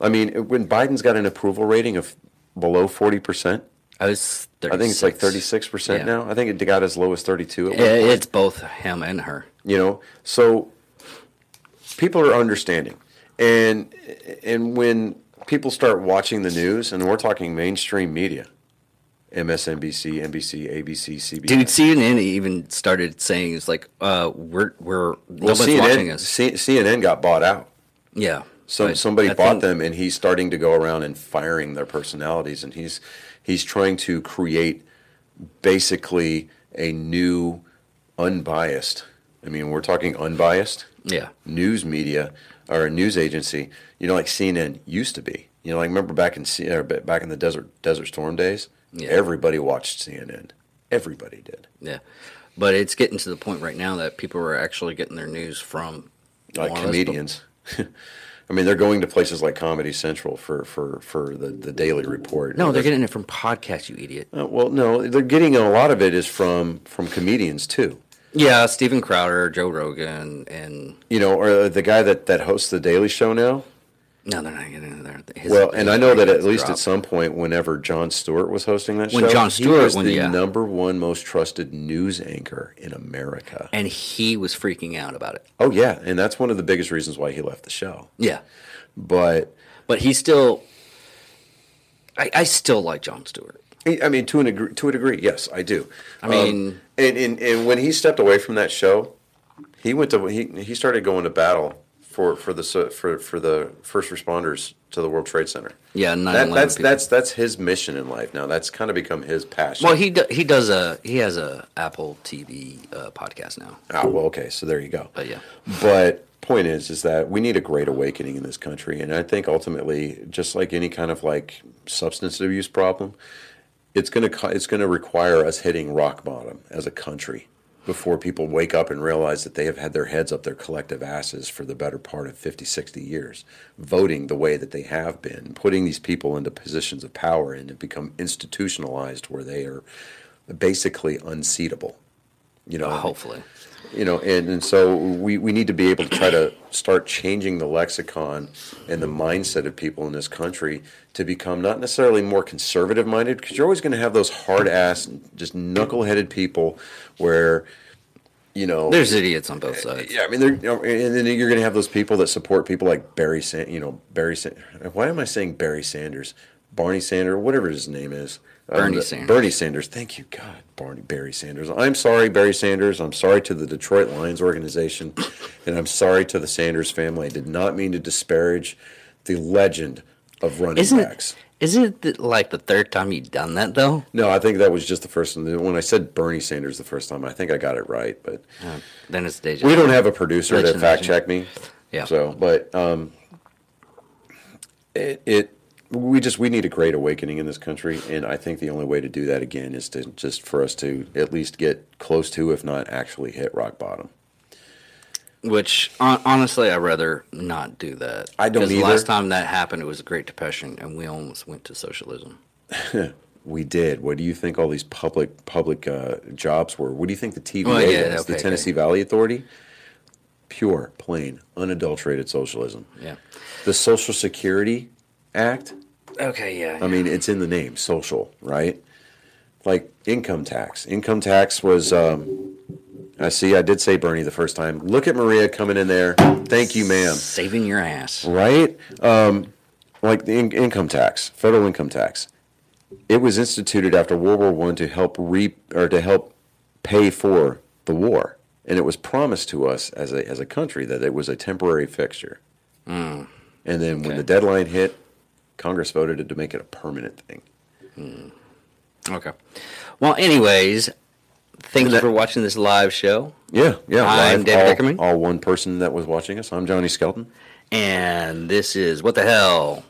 S2: I mean, when Biden's got an approval rating of below forty percent,
S1: I was. 36.
S2: I think it's like thirty six percent now. I think it got as low as thirty two.
S1: Yeah, it's both him and her.
S2: You know so people are understanding and and when people start watching the news and we're talking mainstream media msnbc nbc abc cbs
S1: Dude, CNN even started saying it's like, uh, we're we're
S2: well, CNN,
S1: watching us.
S2: C- cnn got bought out
S1: Yeah.
S2: so somebody
S1: I
S2: bought them and he's starting to go around and firing their personalities and he's he's trying to create basically a new unbiased i mean we're talking unbiased
S1: Yeah.
S2: news media or a news agency, you know, like CNN used to be. You know, like remember back in C- or back in the desert Desert Storm days,
S1: Yeah.
S2: everybody watched CNN. Everybody did.
S1: Yeah. But it's getting to the point right now that people are actually getting their news from
S2: Like
S1: more or less-
S2: comedians. I mean, they're going to places like Comedy Central for for for the the daily report.
S1: No, they're getting it from podcasts, you idiot.
S2: Uh, well, no, they're getting a lot of it is from from comedians too.
S1: Yeah, Steven Crowder, Joe Rogan, and
S2: You know, or the guy that that hosts the Daily Show now.
S1: no, they're not getting into there. His-
S2: Well, and I know that at least
S1: dropped.
S2: at some point, whenever Jon Stewart was hosting that
S1: When
S2: show,
S1: Jon
S2: he
S1: Stewart-
S2: was
S1: when-
S2: the
S1: yeah.
S2: number one most trusted news anchor in America.
S1: and he was freaking out about it.
S2: Oh yeah, and that's one of the biggest reasons why he left the show.
S1: Yeah,
S2: But
S1: but he still. I, I still like Jon Stewart.
S2: I mean, to an degree, to a degree, yes, I do.
S1: I mean-
S2: Um, and, and and when he stepped away from that show, he went to he he started going to battle for for the for for the first responders to the World Trade Center.
S1: Yeah, 9/11
S2: that, that's
S1: people.
S2: that's that's his mission in life now. That's kind of become his passion.
S1: Well, he do, he does a he has a Apple TV uh, podcast now.
S2: Ah, well, okay, so there you go.
S1: But yeah,
S2: But point is is that we need a great awakening in this country and i think ultimately just like any kind of like substance abuse problem it's going to it's going to require us hitting rock bottom as a country before people wake up and realize that they have had their heads up their collective asses for the better part of 50 60 years voting the way that they have been putting these people into positions of power and have become institutionalized where they are basically unseatable you know
S1: Hopefully.
S2: you know and, and so we, we need to be able to try to start changing the lexicon and the mindset of people in this country to become not necessarily more conservative minded because you're always going to have those hard ass just knuckleheaded people where you know
S1: There's idiots on both sides.
S2: yeah, I mean, they're, you know, and then you're going to have those people that support people like Barry, San, you know, Barry. San, why am I saying Barry Sanders, Barney Sanders, whatever his name is?
S1: Bernie
S2: Um,
S1: Sanders.
S2: Bernie Sanders. Thank you, God, Barney Barry Sanders. I'm sorry, Barry Sanders. I'm sorry to the Detroit Lions organization, and I'm sorry to the Sanders family. I did not mean to disparage the legend of running
S1: Isn't
S2: backs.
S1: it? Isn't it like the third time you've done that though?
S2: No, I think that was just the first one. When I said Bernie Sanders the first time, I think I got it right, but.
S1: Uh, then it's deja.
S2: We don't have a producer to fact check me.
S1: Yeah.
S2: So, but um, it, it we just we need a great awakening in this country, and I think the only way to do that again is to just for us to at least get close to, if not actually hit rock bottom.
S1: Which hon- honestly, I'd rather not do that.
S2: I don't either.
S1: last time that happened, it was the Great Depression, and we almost went to socialism.
S2: We did. What do you think all these public public uh, jobs were? What do you think the TVA
S1: Well, yeah,
S2: does?
S1: okay,
S2: the Tennessee
S1: okay.
S2: Valley Authority? Pure, plain, unadulterated socialism.
S1: Yeah.
S2: The Social Security Act
S1: Okay. Yeah.
S2: I mean, it's in the name, social, right? Like income tax. Income tax was. Um, I see. I did say Bernie the first time. Look at Maria coming in there. Thank you, ma'am.
S1: saving your ass.
S2: Right? Um, like the in- income tax, federal income tax. It was instituted after World War One to help re or to help pay for the war, and it was promised to us as a as a country that it was a temporary fixture. And then when the deadline hit, Congress voted to make it a permanent thing. Hmm.
S1: Okay. Well, anyways, thank you for watching this live show,
S2: Yeah, yeah.
S1: I'm David
S2: all,
S1: Dickerman.
S2: all one person that was watching us. I'm Johnny Skelton.
S1: and this is what the hell.